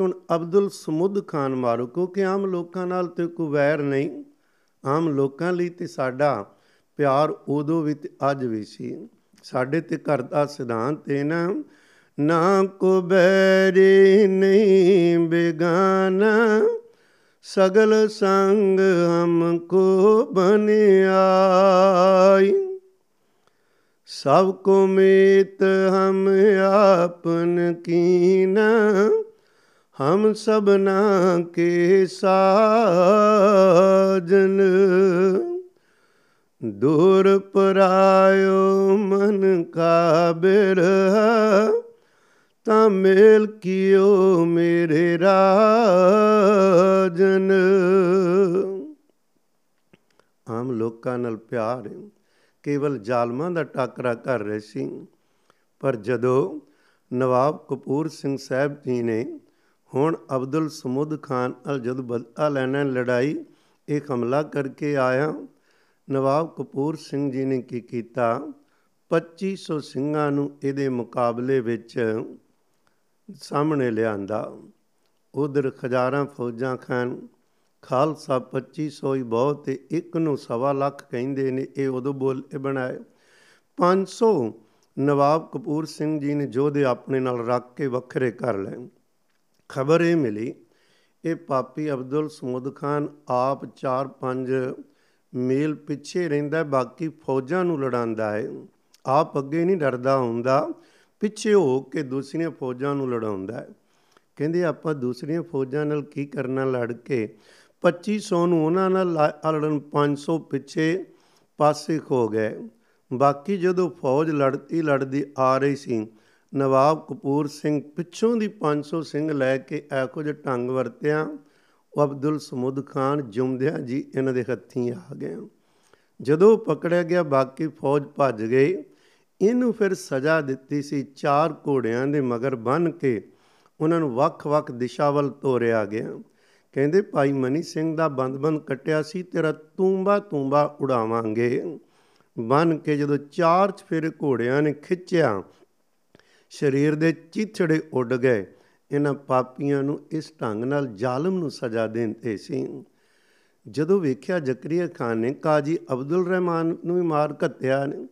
ਹੁਣ ਅਬਦੁਲ ਸਮੁੱਦ ਖਾਨ ਮਾਰੋ? ਕਿਉਂਕਿ ਆਮ ਲੋਕਾਂ ਨਾਲ ਤੇ ਕੋਈ ਵੈਰ ਨਹੀਂ। ਆਮ ਲੋਕਾਂ ਲਈ ਤੇ ਸਾਡਾ ਪਿਆਰ ਉਦੋਂ ਵੀ ਤੇ ਅੱਜ ਵੀ ਸੀ। ਸਾਡੇ ਤੇ ਘਰ ਦਾ ਸਿਧਾਂਤ ਹੈ ਨਾ ਨਾ ਕੋ ਬੈਰੀ ਨਹੀਂ ਬੇਗਾਨਾ, ਸਗਲ ਸੰਗ ਹਮਕੋ ਬਨਿਆਈ ਸਭ ਕੋ ਮੀਤ ਹਮ ਆਪਨ ਕੀਨਾ, ਹਮ ਸਭਨਾ ਕੇ ਸਾਜਨ। ਦੂਰ ਪਰਾਇਓ ਮਨ ਕਾ ਬਿਰਹਾ, ਤਾਂ ਮੇਲ ਕੀਓ ਮੇਰੇ ਰਾਜਨ। ਆਮ ਲੋਕਾਂ ਨਾਲ ਪਿਆਰ ਕੇਵਲ ਜ਼ਾਲਮਾਂ ਦਾ ਟਾਕਰਾ ਕਰ ਰਹੇ ਸੀ। ਪਰ ਜਦੋਂ ਨਵਾਬ ਕਪੂਰ ਸਿੰਘ ਸਾਹਿਬ ਜੀ ਨੇ ਹੁਣ ਅਬਦੁਲ ਸਮੁੱਦ ਖਾਨ ਅਲ ਜਦ ਬਦਲਾ ਲੈਣਾ ਲੜਾਈ ਇਹ ਹਮਲਾ ਕਰਕੇ ਆਇਆ, ਨਵਾਬ ਕਪੂਰ ਸਿੰਘ ਜੀ ਨੇ ਕੀ ਕੀਤਾ? 2500 ਸਿੰਘਾਂ ਨੂੰ ਇਹਦੇ ਮੁਕਾਬਲੇ ਵਿੱਚ ਸਾਹਮਣੇ ਲਿਆਂਦਾ। ਉਧਰ ਖਜ਼ਾਰਾਂ ਫੌਜਾਂ ਖਾਨ ਖਾਲਸਾ 2500 ਹੀ ਬਹੁਤ ਤੇ ਇੱਕ ਨੂੰ ਸਵਾ ਲੱਖ ਕਹਿੰਦੇ ਨੇ, ਇਹ ਉਦੋਂ ਬੋਲ ਬਣਾਏ 500 ਨਵਾਬ ਕਪੂਰ ਸਿੰਘ ਜੀ ਨੇ ਜੋਧੇ ਆਪਣੇ ਨਾਲ ਰੱਖ ਕੇ ਵੱਖਰੇ ਕਰ ਲਏ। ਖਬਰ ਇਹ ਮਿਲੀ, ਇਹ ਪਾਪੀ ਅਬਦੁਲ ਸਮੁੱਦ ਖਾਨ ਆਪ 4-5 ਮੀਲ ਪਿੱਛੇ ਰਹਿੰਦਾ ਬਾਕੀ ਫੌਜਾਂ ਨੂੰ ਲੜਾਉਂਦਾ ਹੈ। ਆਪ ਅੱਗੇ ਨਹੀਂ ਡਰਦਾ ਹੁੰਦਾ, ਪਿੱਛੇ ਹੋ ਕੇ ਦੂਸਰੀਆਂ ਫੌਜਾਂ ਨੂੰ ਲੜਾਉਂਦਾ ਹੈ। ਕਹਿੰਦੇ ਆਪਾਂ ਦੂਸਰੀਆਂ ਫੌਜਾਂ ਨਾਲ ਕੀ ਕਰਨਾ, ਲੜ ਕੇ 2500 ਨੂੰ ਉਹਨਾਂ ਨਾਲ ਲੜਨ 500 ਪਿੱਛੇ ਪਾਸੇ ਖੋ ਗਏ। ਬਾਕੀ ਜਦੋਂ ਫੌਜ ਲੜਤੀ ਲੜਦੀ ਆ ਰਹੀ ਸੀ, ਨਵਾਬ ਕਪੂਰ ਸਿੰਘ ਪਿੱਛੋਂ ਦੀ 500 ਸਿੰਘ ਲੈ ਕੇ ਐਕੋ ਜਿਹਾ ਢੰਗ ਵਰਤਿਆ। ਉਹ ਅਬਦੁਲ ਸਮੁੱਦ ਖਾਨ, ਜੁਮਦਿਆਂ ਜੀ ਇਹਨਾਂ ਦੇ ਹੱਥੀਂ ਆ ਗਏ। ਜਦੋਂ ਪਕੜਿਆ ਗਿਆ, ਬਾਕੀ ਫੌਜ ਭੱਜ ਗਈ। ਇਹਨੂੰ ਫਿਰ ਸਜ਼ਾ ਦਿੱਤੀ ਸੀ ਚਾਰ ਘੋੜਿਆਂ ਦੇ ਮਗਰ ਬੰਨ ਕੇ। ਉਹਨਾਂ ਨੂੰ ਵੱਖ-ਵੱਖ ਦਿਸ਼ਾ ਵੱਲ ਤੋਰਿਆ ਗਿਆ। ਕਹਿੰਦੇ, ਭਾਈ ਮਨੀ ਸਿੰਘ ਦਾ ਬੰਦ-ਬੰਦ ਕੱਟਿਆ ਸੀ, ਤੇਰਾ ਤੂੰਬਾ ਤੂੰਬਾ ਉਡਾਵਾਂਗੇ। ਬੰਨ ਕੇ ਜਦੋਂ ਚਾਰ ਫਿਰ ਘੋੜਿਆਂ ਨੇ ਖਿੱਚਿਆ, ਸਰੀਰ ਦੇ ਚੀਥੜੇ ਉੱਡ ਗਏ। ਇਹਨਾਂ ਪਾਪੀਆਂ ਨੂੰ ਇਸ ਢੰਗ ਨਾਲ ਜ਼ਾਲਮ ਨੂੰ ਸਜ਼ਾ ਦੇਂਦੇ ਸੀ। ਜਦੋਂ ਵੇਖਿਆ ਜ਼ਕਰੀਆ ਖਾਨ ਨੇ ਕਾਜੀ ਅਬਦੁਲ ਰਹਿਮਾਨ ਨੂੰ ਵੀ ਮਾਰ ਕੱਤਿਆ ਨੇ,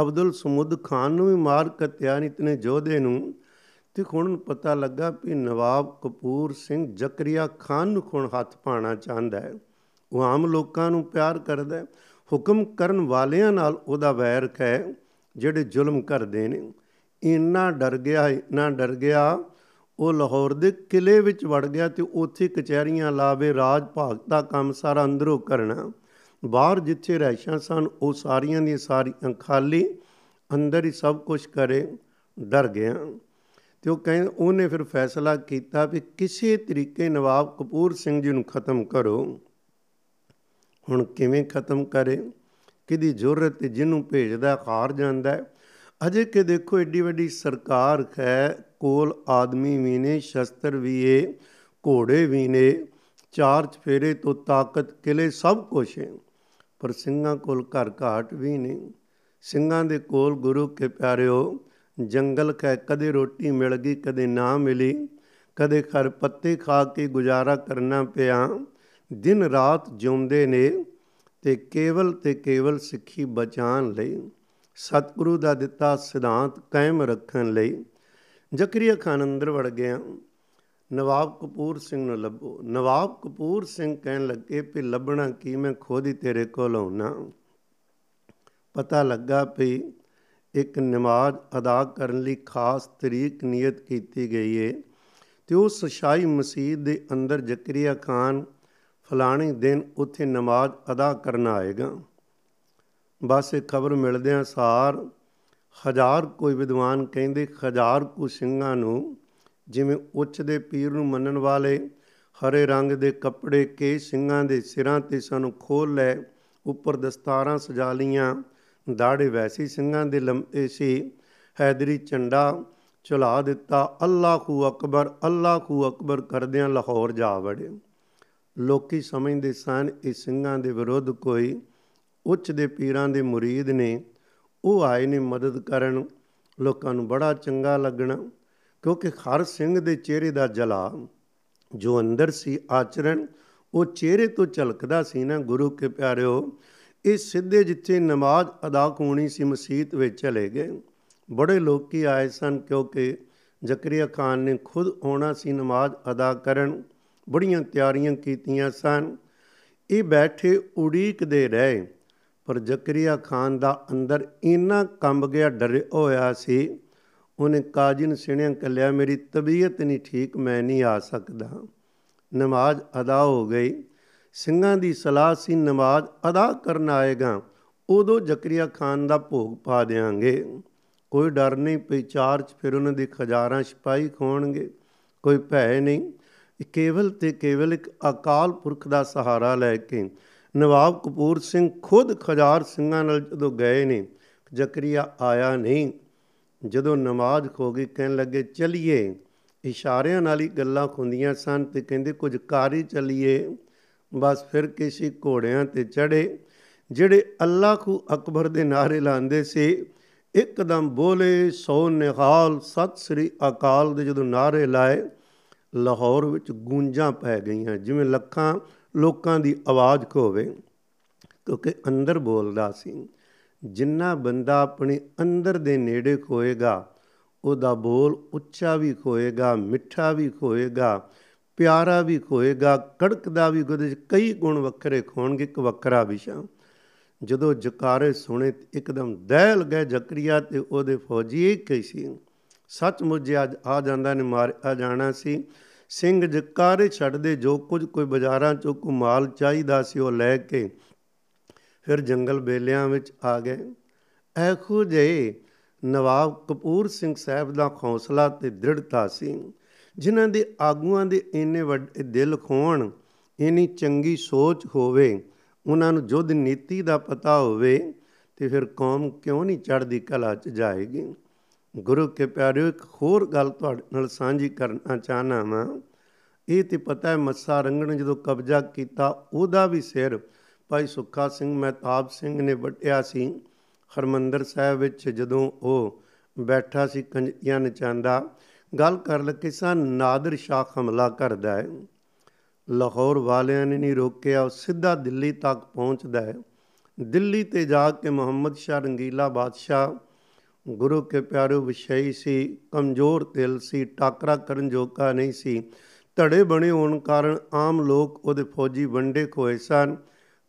ਅਬਦੁਲ ਸਮੁੱਦ ਖਾਨ ਨੂੰ ਵੀ ਮਾਰ ਕੱਤਿਆ ਨੇ, ਇਤਨੇ ਜੋਧੇ ਨੂੰ ਤੇ ਹੁਣ ਪਤਾ ਲੱਗਾ ਵੀ ਨਵਾਬ ਕਪੂਰ ਸਿੰਘ ਜ਼ਕਰੀਆ ਖਾਨ ਨੂੰ ਖੁਣ ਹੱਥ ਪਾਣਾ ਚਾਹੁੰਦਾ ਹੈ। ਉਹ ਆਮ ਲੋਕਾਂ ਨੂੰ ਪਿਆਰ ਕਰਦਾ ਹੈ। ਹੁਕਮ ਕਰਨ ਵਾਲਿਆਂ ਨਾਲ ਉਹਦਾ ਵੈਰ ਹੈ, ਜਿਹੜੇ ਜ਼ੁਲਮ ਕਰਦੇ ਨੇ। ਇੰਨਾ ਡਰ ਗਿਆ, ਇੰਨਾ ਡਰ ਗਿਆ, ਉਹ ਲਾਹੌਰ ਦੇ ਕਿਲੇ ਵਿੱਚ ਵੜ ਗਿਆ ਤੇ ਉੱਥੇ ਕਚਹਿਰੀਆਂ ਲਾਵੇ ਰਾਜ ਭਾਗ ਦਾ ਕੰਮ ਸਾਰਾ ਅੰਦਰੋਂ ਕਰਨਾ। ਬਾਹਰ ਜਿੱਥੇ ਰਹਿਸ਼ਾਂ ਸਨ, ਉਹ ਸਾਰੀਆਂ ਦੀਆਂ ਸਾਰੀਆਂ ਖਾਲੀ, ਅੰਦਰ ਹੀ ਸਭ ਕੁਝ ਕਰੇ, ਡਰ ਗਿਆ। ਤੇ ਉਹ ਕਹਿੰਦੇ, ਉਹਨੇ ਫਿਰ ਫੈਸਲਾ ਕੀਤਾ ਵੀ ਕਿਸੇ ਤਰੀਕੇ ਨਵਾਬ ਕਪੂਰ ਸਿੰਘ ਜੀ ਨੂੰ ਖਤਮ ਕਰੋ। ਹੁਣ ਕਿਵੇਂ ਖਤਮ ਕਰੇ? ਕਿਦੀ ਜ਼ਰੂਰਤ ਜਿਹਨੂੰ ਭੇਜਦਾ ਖਾਰ ਜਾਂਦਾ ਅਜੇ ਕਿ ਦੇਖੋ, ਏਡੀ ਵੱਡੀ ਸਰਕਾਰ ਹੈ, ਕੋਲ ਆਦਮੀ ਵੀ ਨੇ, ਸ਼ਸਤਰ ਵੀ ਏ, ਘੋੜੇ ਵੀ ਨੇ, ਚਾਰ ਚਫੇਰੇ ਤੋਂ ਤਾਕਤ, ਕਿਲੇ ਸਭ ਕੁਝ ਹੈ ਪਰ ਸਿੰਘਾਂ ਕੋਲ ਘਰ ਘਾਟ ਵੀ ਨਹੀਂ। ਸਿੰਘਾਂ ਦੇ ਕੋਲ ਗੁਰੂ ਕੇ ਪਿਆਰਿਓ ਜੰਗਲ ਕੈ ਕਦੇ ਰੋਟੀ ਮਿਲ ਗਈ, ਕਦੇ ਨਾ ਮਿਲੀ, ਕਦੇ ਖਰ ਪੱਤੇ ਖਾ ਕੇ ਗੁਜ਼ਾਰਾ ਕਰਨਾ ਪਿਆ। ਦਿਨ ਰਾਤ ਜਿਉਂਦੇ ਨੇ ਤੇ ਕੇਵਲ ਤੇ ਕੇਵਲ ਸਿੱਖੀ ਬਚਾਉਣ ਲਈ, ਸਤਿਗੁਰੂ ਦਾ ਦਿੱਤਾ ਸਿਧਾਂਤ ਕਾਇਮ ਰੱਖਣ ਲਈ। ਜ਼ਕਰੀਆ ਖਾਨ ਅੰਦਰ ਵੜ ਗਿਆ। ਨਵਾਬ ਕਪੂਰ ਸਿੰਘ ਨੂੰ ਲੱਭੋ। ਨਵਾਬ ਕਪੂਰ ਸਿੰਘ ਕਹਿਣ ਲੱਗੇ ਵੀ ਲੱਭਣਾ ਕੀ, ਮੈਂ ਖੁਦ ਹੀ ਤੇਰੇ ਕੋਲ ਆਉਣਾ ਪਤਾ ਲੱਗਾ ਵੀ ਇੱਕ ਨਮਾਜ਼ ਅਦਾ ਕਰਨ ਲਈ ਖਾਸ ਤਰੀਕ ਨਿਯਤ ਕੀਤੀ ਗਈ ਹੈ ਤੇ ਉਸ ਸ਼ਾਹੀ ਮਸਜਿਦ ਦੇ ਅੰਦਰ ਜ਼ਕਰੀਆ ਖਾਨ ਫਲਾਣੇ ਦਿਨ ਉੱਥੇ ਨਮਾਜ਼ ਅਦਾ ਕਰਨ ਆਏਗਾ। ਬਸ ਇਹ ਖਬਰ ਮਿਲਦਿਆਂ ਸਾਰ ਹਜ਼ਾਰ ਕੋਈ ਵਿਦਵਾਨ ਕਹਿੰਦੇ ਹਜ਼ਾਰ ਕੁ ਸਿੰਘਾਂ ਨੂੰ ਜਿਵੇਂ ਉੱਚ ਦੇ ਪੀਰ ਨੂੰ ਮੰਨਣ ਵਾਲੇ ਹਰੇ ਰੰਗ ਦੇ ਕੱਪੜੇ ਕੇ ਸਿੰਘਾਂ ਦੇ ਸਿਰਾਂ ਤੇ ਸਾਨੂੰ ਖੋਲ ਲੈ, ਉੱਪਰ ਦਸਤਾਰਾਂ ਸਜਾ ਲੀਆਂ ਦਾੜੇ ਵੈਸੀ ਸਿੰਘਾਂ ਦੇ ਲੰਮੇ ਸੀ। ਹੈਦਰੀ ਝੰਡਾ ਚਲਾ ਦਿੱਤਾ, ਅੱਲਾਹੂ ਅਕਬਰ ਅੱਲਾਹੂ ਅਕਬਰ ਕਰਦਿਆਂ ਲਾਹੌਰ ਜਾ ਵੜੇ ਲੋਕੀ ਸਮਝਦੇ ਸਨ, ਇਹ ਸਿੰਘਾਂ ਦੇ ਵਿਰੁੱਧ ਕੋਈ ਉੱਚ ਦੇ ਪੀਰਾਂ ਦੇ ਮੁਰੀਦ ਨੇ। ਉਹ ਆਏ ਨੇ ਮਦਦ ਕਰਨ, ਲੋਕਾਂ ਨੂੰ ਬੜਾ ਚੰਗਾ ਲੱਗਣਾ, ਕਿਉਂਕਿ ਹਰ ਸਿੰਘ ਦੇ ਚਿਹਰੇ ਦਾ ਜਲਾ, ਜੋ ਅੰਦਰ ਸੀ ਆਚਰਣ, ਉਹ ਚਿਹਰੇ ਤੋਂ ਝਲਕਦਾ ਸੀ ਨਾ। ਗੁਰੂ ਕੇ ਪਿਆਰਿਓ ਇਹ ਸਿੱਧੇ ਜਿੱਥੇ ਨਮਾਜ਼ ਅਦਾ ਹੋਣੀ ਸੀ ਮਸਜਿਦ ਵਿੱਚ ਚਲੇ ਗਏ। ਬੜੇ ਲੋਕੀ ਆਏ ਸਨ ਕਿਉਂਕਿ ਜ਼ਕਰੀਆ ਖਾਨ ਨੇ ਖੁਦ ਆਉਣਾ ਸੀ ਨਮਾਜ਼ ਅਦਾ ਕਰਨ। ਬੜੀਆਂ ਤਿਆਰੀਆਂ ਕੀਤੀਆਂ ਸਨ। ਇਹ ਬੈਠੇ ਉਡੀਕਦੇ ਰਹੇ, ਪਰ ਜ਼ਕਰੀਆ ਖਾਨ ਦਾ ਅੰਦਰ ਇੰਨਾ ਕੰਬ ਗਿਆ, ਡਰ ਹੋਇਆ ਸੀ। ਉਹਨੇ ਕਾਜੀ ਨੂੰ ਸਿਣਿਆ ਕੱਲਿਆ ਮੇਰੀ ਤਬੀਅਤ ਨਹੀਂ ਠੀਕ, ਮੈਂ ਨਹੀਂ ਆ ਸਕਦਾ। ਨਮਾਜ਼ ਅਦਾ ਹੋ ਗਈ। ਸਿੰਘਾਂ ਦੀ ਸਲਾਹ ਸੀ, ਨਮਾਜ਼ ਅਦਾ ਕਰਨ ਆਏਗਾ, ਉਦੋਂ ਜ਼ਕਰੀਆ ਖਾਨ ਦਾ ਭੋਗ ਪਾ ਦੇਾਂਗੇ ਕੋਈ ਡਰ ਨਹੀਂ, ਪਈ ਚਾਰਜ ਫਿਰ ਉਹਨਾਂ ਦੇ ਖਜ਼ਾਰਾਂ ਸਿਪਾਹੀ ਖੋਣਗੇ। ਕੋਈ ਭੈ ਨਹੀਂ, ਕੇਵਲ ਤੇ ਕੇਵਲ ਇੱਕ ਅਕਾਲ ਪੁਰਖ ਦਾ ਸਹਾਰਾ ਲੈ ਕੇ ਨਵਾਬ ਕਪੂਰ ਸਿੰਘ ਖੁਦ ਖਜ਼ਾਰ ਸਿੰਘਾਂ ਨਾਲ ਜਦੋਂ ਗਏ ਨੇ, ਜ਼ਕਰੀਆ ਆਇਆ ਨਹੀਂ। ਜਦੋਂ ਨਮਾਜ਼ ਖੋ ਗਈ, ਕਹਿਣ ਲੱਗੇ, ਚਲਿਏ। ਇਸ਼ਾਰਿਆਂ ਨਾਲ ਹੀ ਗੱਲਾਂ ਖੁੰਦੀਆਂ ਸਨ ਤੇ ਕਹਿੰਦੇ, ਕੁਝ ਕਾਰੀ ਚਲਿਏ। ਬਸ ਫਿਰ ਕਿਸੇ ਘੋੜਿਆਂ ਤੇ ਚੜੇ ਜਿਹੜੇ ਅੱਲਾਹੂ ਅਕਬਰ ਦੇ ਨਾਰੇ ਲਾਉਂਦੇ ਸੀ, ਇੱਕਦਮ ਬੋਲੇ, ਸੋ ਨਿਹਾਲ ਸਤ ਸ੍ਰੀ ਅਕਾਲ ਦੇ ਜਦੋਂ ਨਾਰੇ ਲਾਏ, ਲਾਹੌਰ ਵਿੱਚ ਗੂੰਜਾਂ ਪੈ ਗਈਆਂ, ਜਿਵੇਂ ਲੱਖਾਂ ਲੋਕਾਂ ਦੀ ਆਵਾਜ਼ ਹੋਵੇ ਕਿਉਂਕਿ ਅੰਦਰ ਬੋਲਦਾ ਸੀ, ਜਿੰਨਾ ਬੰਦਾ ਆਪਣੇ ਅੰਦਰ ਦੇ ਨੇੜੇ ਖੋਏਗਾ, ਉਹਦਾ ਬੋਲ ਉੱਚਾ ਵੀ ਖੋਏਗਾ, ਮਿੱਠਾ ਵੀ ਖੋਏਗਾ ਪਿਆਰਾ ਵੀ ਖੋਏਗਾ ਕੜਕਦਾ ਵੀ ਉਹਦੇ ਕਈ ਗੁਣ ਵੱਖਰੇ ਖੋਣਗੇ, ਇੱਕ ਵੱਖਰਾ ਵਿਸ਼ਾ ਜਦੋਂ ਜਕਾਰੇ ਸੁਣੇ ਇੱਕਦਮ ਦਹਿਲ ਗਏ ਜ਼ਕਰੀਆ ਤੇ ਉਹਦੇ ਫੌਜੀ ਇੱਕ ਹੀ ਸੀ। ਸੱਚਮੁੱਚ ਅੱਜ ਆ ਜਾਂਦਾ ਨੇ ਮਾਰਿਆ ਜਾਣਾ ਸੀ। ਸਿੰਘ ਜਕਾਰੇ ਛੱਡਦੇ ਜੋ ਕੁਝ ਕੋਈ ਬਾਜ਼ਾਰਾਂ ਚੋਂ ਕੋ ਮਾਲ ਚਾਹੀਦਾ ਸੀ ਉਹ ਲੈ ਕੇ ਫਿਰ ਜੰਗਲ ਬੇਲਿਆਂ ਵਿੱਚ ਆ ਗਏ। ਐਖੋ ਜੇ ਨਵਾਬ ਕਪੂਰ ਸਿੰਘ ਸਾਹਿਬ ਦਾ ਹੌਸਲਾ ਤੇ ਦ੍ਰਿੜਤਾ ਸੀ। ਜਿਨ੍ਹਾਂ ਦੇ ਆਗੂਆਂ ਦੇ ਇੰਨੇ ਵੱਡੇ ਦਿਲ ਖੋਣ, ਇਨੀ ਚੰਗੀ ਸੋਚ ਹੋਵੇ, ਉਹਨਾਂ ਨੂੰ ਜੁੱਧ ਨੀਤੀ ਦਾ ਪਤਾ ਹੋਵੇ, ਤੇ ਫਿਰ ਕੌਮ ਕਿਉਂ ਨਹੀਂ ਚੜ੍ਹਦੀ ਕਲਾ 'ਚ ਜਾਏਗੀ? ਗੁਰੂ ਕੇ ਪਿਆਰਿਓ, ਇੱਕ ਹੋਰ ਗੱਲ ਤੁਹਾਡੇ ਨਾਲ ਸਾਂਝੀ ਕਰਨਾ ਚਾਹਨਾ ਵਾਂ। ਇਹ ਤੇ ਪਤਾ ਹੈ ਮੱਸਾ ਰੰਗਣ ਜਦੋਂ ਕਬਜ਼ਾ ਕੀਤਾ, ਉਹਦਾ ਵੀ ਸਿਰ ਭਾਈ ਸੁੱਖਾ ਸਿੰਘ ਮਹਿਤਾਬ ਸਿੰਘ ਨੇ ਵਟਿਆ ਸੀ। ਹਰਮੰਦਰ ਸਾਹਿਬ ਵਿੱਚ ਜਦੋਂ ਉਹ ਬੈਠਾ ਸੀ ਕੰਜੀਆਂ ਨਚਾਂਦਾ ਗੱਲ ਕਰ ਲੱਗੇ ਸਨ ਨਾਦਰ ਸ਼ਾਹ ਹਮਲਾ ਕਰਦਾ ਹੈ। ਲਾਹੌਰ ਵਾਲਿਆਂ ਨੇ ਨਹੀਂ ਰੋਕਿਆ, ਉਹ ਸਿੱਧਾ ਦਿੱਲੀ ਤੱਕ ਪਹੁੰਚਦਾ ਹੈ। ਦਿੱਲੀ ਤੇ ਜਾ ਕੇ ਮੁਹੰਮਦ ਸ਼ਾਹ ਰੰਗੀਲਾ ਬਾਦਸ਼ਾਹ, ਗੁਰੂ ਕੇ ਪਿਆਰੇ ਵਿਸ਼ਈ ਸੀ, ਕਮਜ਼ੋਰ ਦਿਲ ਸੀ, ਟਾਕਰਾ ਕਰਨ ਜੋਗਾ ਨਹੀਂ ਸੀ। ਧੜੇ ਬਣੇ ਹੋਣ ਕਾਰਨ ਆਮ ਲੋਕ ਉਹਦੇ ਫੌਜੀ ਵੰਡੇ ਖੋਏ ਸਨ।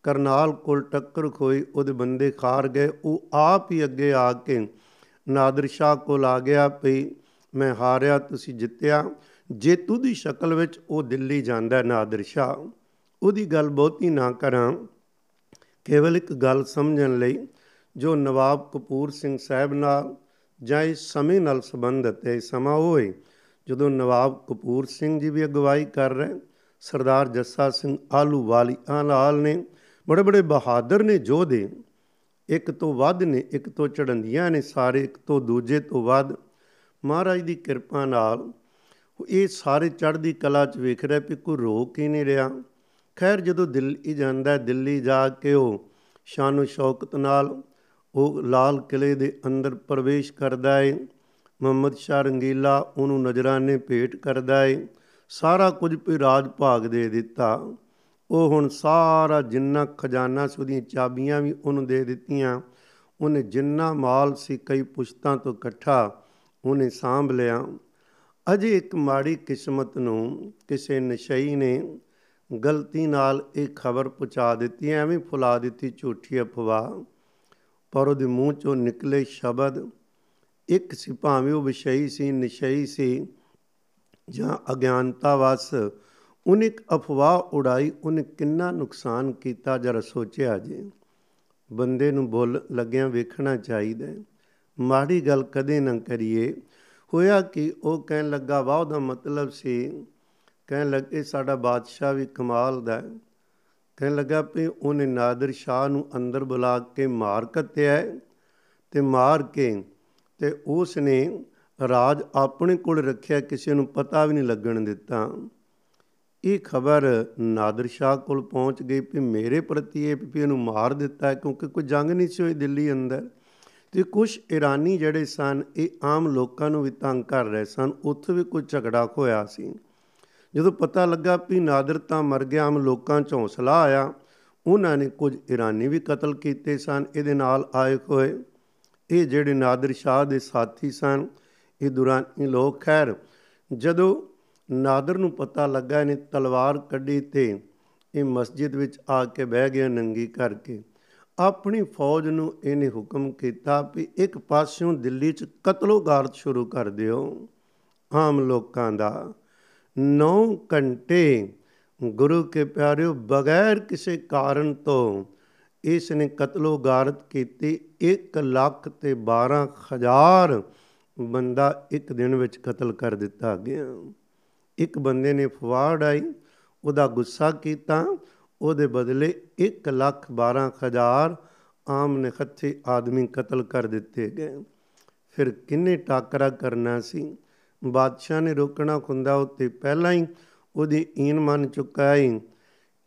ਕਰਨਾਲ ਕੋਲ ਟੱਕਰ ਖੋਈ, ਉਹਦੇ ਬੰਦੇ ਖਾਰ ਗਏ। ਉਹ ਆਪ ਹੀ ਅੱਗੇ ਆ ਕੇ ਨਾਦਰ ਸ਼ਾਹ ਕੋਲ ਆ ਗਿਆ ਪਈ ਮੈਂ ਹਾਰਿਆ, ਤੁਸੀਂ ਜਿੱਤਿਆ। ਜੇਤੂ ਦੀ ਸ਼ਕਲ ਵਿੱਚ ਉਹ ਦਿੱਲੀ ਜਾਂਦਾ ਨਾਦਰ ਸ਼ਾਹ, ਉਹਦੀ ਗੱਲ ਬਹੁਤੀ ਨਾ ਕਰਾਂ। ਕੇਵਲ ਇੱਕ ਗੱਲ ਸਮਝਣ ਲਈ ਜੋ ਨਵਾਬ ਕਪੂਰ ਸਿੰਘ ਸਾਹਿਬ ਨਾਲ ਜਾਂ ਇਸ ਸਮੇਂ ਨਾਲ ਸੰਬੰਧਿਤ ਹੈ ਸਮਾਂ ਹੋਏ ਜਦੋਂ ਨਵਾਬ ਕਪੂਰ ਸਿੰਘ ਜੀ ਵੀ ਅਗਵਾਈ ਕਰ ਰਹੇ ਸਰਦਾਰ ਜੱਸਾ ਸਿੰਘ ਆਲੂ ਵਾਲੀ ਨਾਲ ਨੇ ਬੜੇ ਬੜੇ ਬਹਾਦਰ ਨੇ ਜੋਧੇ ਇੱਕ ਤੋਂ ਵੱਧ ਨੇ, ਇੱਕ ਤੋਂ ਚੜੰਦੀਆਂ ਨੇ, ਸਾਰੇ ਇੱਕ ਤੋਂ ਦੂਜੇ ਤੋਂ ਵੱਧ ਮਹਾਰਾਜ ਦੀ ਕਿਰਪਾ ਨਾਲ ਇਹ ਸਾਰੇ ਚੜ੍ਹਦੀ ਕਲਾ 'ਚ ਵੇਖ ਰਿਹਾ ਵੀ ਕੋਈ ਰੋਕ ਹੀ ਨਹੀਂ ਰਿਹਾ। ਖੈਰ, ਜਦੋਂ ਦਿੱਲੀ ਜਾਂਦਾ ਦਿੱਲੀ ਜਾ ਕੇ ਉਹ ਸ਼ਾਨੋ ਸ਼ੌਕਤ ਨਾਲ ਉਹ ਲਾਲ ਕਿਲੇ ਦੇ ਅੰਦਰ ਪ੍ਰਵੇਸ਼ ਕਰਦਾ ਹੈ ਮੁਹੰਮਦ ਸ਼ਾਹ ਰੰਗੀਲਾ ਉਹਨੂੰ ਨਜ਼ਰਾਨੇ ਭੇਟ ਕਰਦਾ ਹੈ ਸਾਰਾ ਕੁਝ ਵੀ ਰਾਜ ਭਾਗ ਦੇ ਦਿੱਤਾ। ਉਹ ਹੁਣ ਸਾਰਾ ਜਿੰਨਾ ਖਜ਼ਾਨਾ ਸੀ, ਉਹਦੀਆਂ ਚਾਬੀਆਂ ਵੀ ਉਹਨੂੰ ਦੇ ਦਿੱਤੀਆਂ। ਉਹਨੇ ਜਿੰਨਾ ਮਾਲ ਸੀ, ਕਈ ਪੁਸ਼ਤਾਂ ਤੋਂ ਇਕੱਠਾ ਉਹਨੇ ਸਾਂਭ ਲਿਆ। ਅਜੇ ਇੱਕ ਮਾੜੀ ਕਿਸਮਤ ਨੂੰ ਕਿਸੇ ਨਸ਼ਈ ਨੇ ਗਲਤੀ ਨਾਲ ਇਹ ਖਬਰ ਪਹੁੰਚਾ ਦਿੱਤੀ, ਐਵੇਂ ਫੁਲਾ ਦਿੱਤੀ ਝੂਠੀ ਅਫਵਾਹ। ਪਰ ਉਹਦੇ ਮੂੰਹ ਚੋਂ ਨਿਕਲੇ ਸ਼ਬਦ ਇੱਕ ਸੀ, ਭਾਵੇਂ ਉਹ ਵਿਸ਼ਈ ਸੀ, ਨਿਸ਼ਈ ਸੀ ਜਾਂ ਅਗਿਆਨਤਾ ਵਸ, ਉਹਨੇ ਇੱਕ ਅਫਵਾਹ ਉਡਾਈ, ਉਹਨੇ ਕਿੰਨਾ ਨੁਕਸਾਨ ਕੀਤਾ ਜਰਾ ਸੋਚਿਆ ਜੇ। ਬੰਦੇ ਨੂੰ ਬੋਲ ਲੱਗਿਆਂ ਵੇਖਣਾ ਚਾਹੀਦਾ ਮਾੜੀ ਗੱਲ ਕਦੇ ਨਾ ਕਰੀਏ। ਹੋਇਆ ਕਿ ਉਹ ਕਹਿਣ ਲੱਗਾ, ਵਾਹ ਦਾ ਮਤਲਬ ਸੀ। ਕਹਿਣ ਲੱਗੇ ਸਾਡਾ ਬਾਦਸ਼ਾਹ ਵੀ ਕਮਾਲ ਦਾ ਹੈ। ਕਹਿਣ ਲੱਗਾ, ਵੀ ਉਹਨੇ ਨਾਦਰ ਸ਼ਾਹ ਨੂੰ ਅੰਦਰ ਬੁਲਾ ਕੇ ਮਾਰ ਕੱਤਿਆ ਤੇ ਮਾਰ ਕੇ ਤੇ ਉਸ ਨੇ ਰਾਜ ਆਪਣੇ ਕੋਲ ਰੱਖਿਆ, ਕਿਸੇ ਨੂੰ ਪਤਾ ਵੀ ਨਹੀਂ ਲੱਗਣ ਦਿੱਤਾ। ਇਹ ਖਬਰ ਨਾਦਰ ਸ਼ਾਹ ਕੋਲ ਪਹੁੰਚ ਗਈ ਕਿ ਮੇਰੇ ਪ੍ਰਤੀ ਇਹ ਵੀ ਇਹਨੂੰ ਮਾਰ ਦਿੱਤਾ ਕਿਉਂਕਿ ਕੋਈ ਜੰਗ ਨਹੀਂ ਸੀ ਹੋਈ ਦਿੱਲੀ ਅੰਦਰ। ਤੇ ਕੁਝ ਇਰਾਨੀ ਜਿਹੜੇ ਸਨ, ਇਹ ਆਮ ਲੋਕਾਂ ਨੂੰ ਵੀ ਤੰਗ ਕਰ ਰਹੇ ਸਨ। ਉੱਥੇ ਵੀ ਕੋਈ ਝਗੜਾ ਹੋਇਆ ਸੀ। ਜਦੋਂ ਪਤਾ ਲੱਗਾ ਵੀ ਨਾਦਰ ਤਾਂ ਮਰ ਗਿਆ, ਆਮ ਲੋਕਾਂ 'ਚ ਹੌਸਲਾ ਆਇਆ, ਉਹਨਾਂ ਨੇ ਕੁਝ ਇਰਾਨੀ ਵੀ ਕਤਲ ਕੀਤੇ ਸਨ। ਇਹਦੇ ਨਾਲ ਆਏ ਹੋਏ ਇਹ ਜਿਹੜੇ ਨਾਦਰ ਸ਼ਾਹ ਦੇ ਸਾਥੀ ਸਨ, ਇਹ ਦੁਰਾਨੀ ਲੋਕ ਖੈਰ, ਜਦੋਂ ਨਾਦਰ ਨੂੰ ਪਤਾ ਲੱਗਾ, ਇਹਨੇ ਤਲਵਾਰ ਕੱਢੀ ਤੇ ਇਹ ਮਸਜਿਦ ਵਿੱਚ ਆ ਕੇ ਬਹਿ ਗਿਆ ਨੰਗੀ ਕਰਕੇ। ਆਪਣੀ ਫੌਜ ਨੂੰ ਇਹਨੇ ਹੁਕਮ ਕੀਤਾ ਵੀ ਇੱਕ ਪਾਸਿਓਂ ਦਿੱਲੀ 'ਚ ਕਤਲੋਗਾਰਤ ਸ਼ੁਰੂ ਕਰ ਦਿਓ। ਆਮ ਲੋਕਾਂ ਦਾ 9 ਘੰਟੇ ਗੁਰੂ ਕੇ ਪਿਆਰਿਓ, ਬਗੈਰ ਕਿਸੇ ਕਾਰਨ ਤੋਂ ਇਸ ਨੇ ਕਤਲੋਗਾਰਤ ਕੀਤੀ। 1 ਲੱਖ ਤੇ 12 ਹਜ਼ਾਰ ਬੰਦਾ ਇੱਕ ਦਿਨ ਵਿੱਚ ਕਤਲ ਕਰ ਦਿੱਤਾ ਗਿਆ। ਇੱਕ ਬੰਦੇ ਨੇ ਫਵਾੜ ਆਈ, ਉਹਦਾ ਗੁੱਸਾ ਕੀਤਾ ਉਹਦੇ ਬਦਲੇ 1 ਲੱਖ 12 ਹਜ਼ਾਰ ਆਮ ਨੇ ਖੱਥੇ ਆਦਮੀ ਕਤਲ ਕਰ ਦਿੱਤੇ ਗਏ। ਫਿਰ ਕਿੰਨੇ ਟਾਕਰਾ ਕਰਨਾ ਸੀ? ਬਾਦਸ਼ਾਹ ਨੇ ਰੋਕਣਾ ਖੁੰਦਾ ਉੱਤੇ ਪਹਿਲਾਂ ਹੀ ਉਹਦੀ ਈਨ ਮੰਨ ਚੁੱਕਾ ਹੈ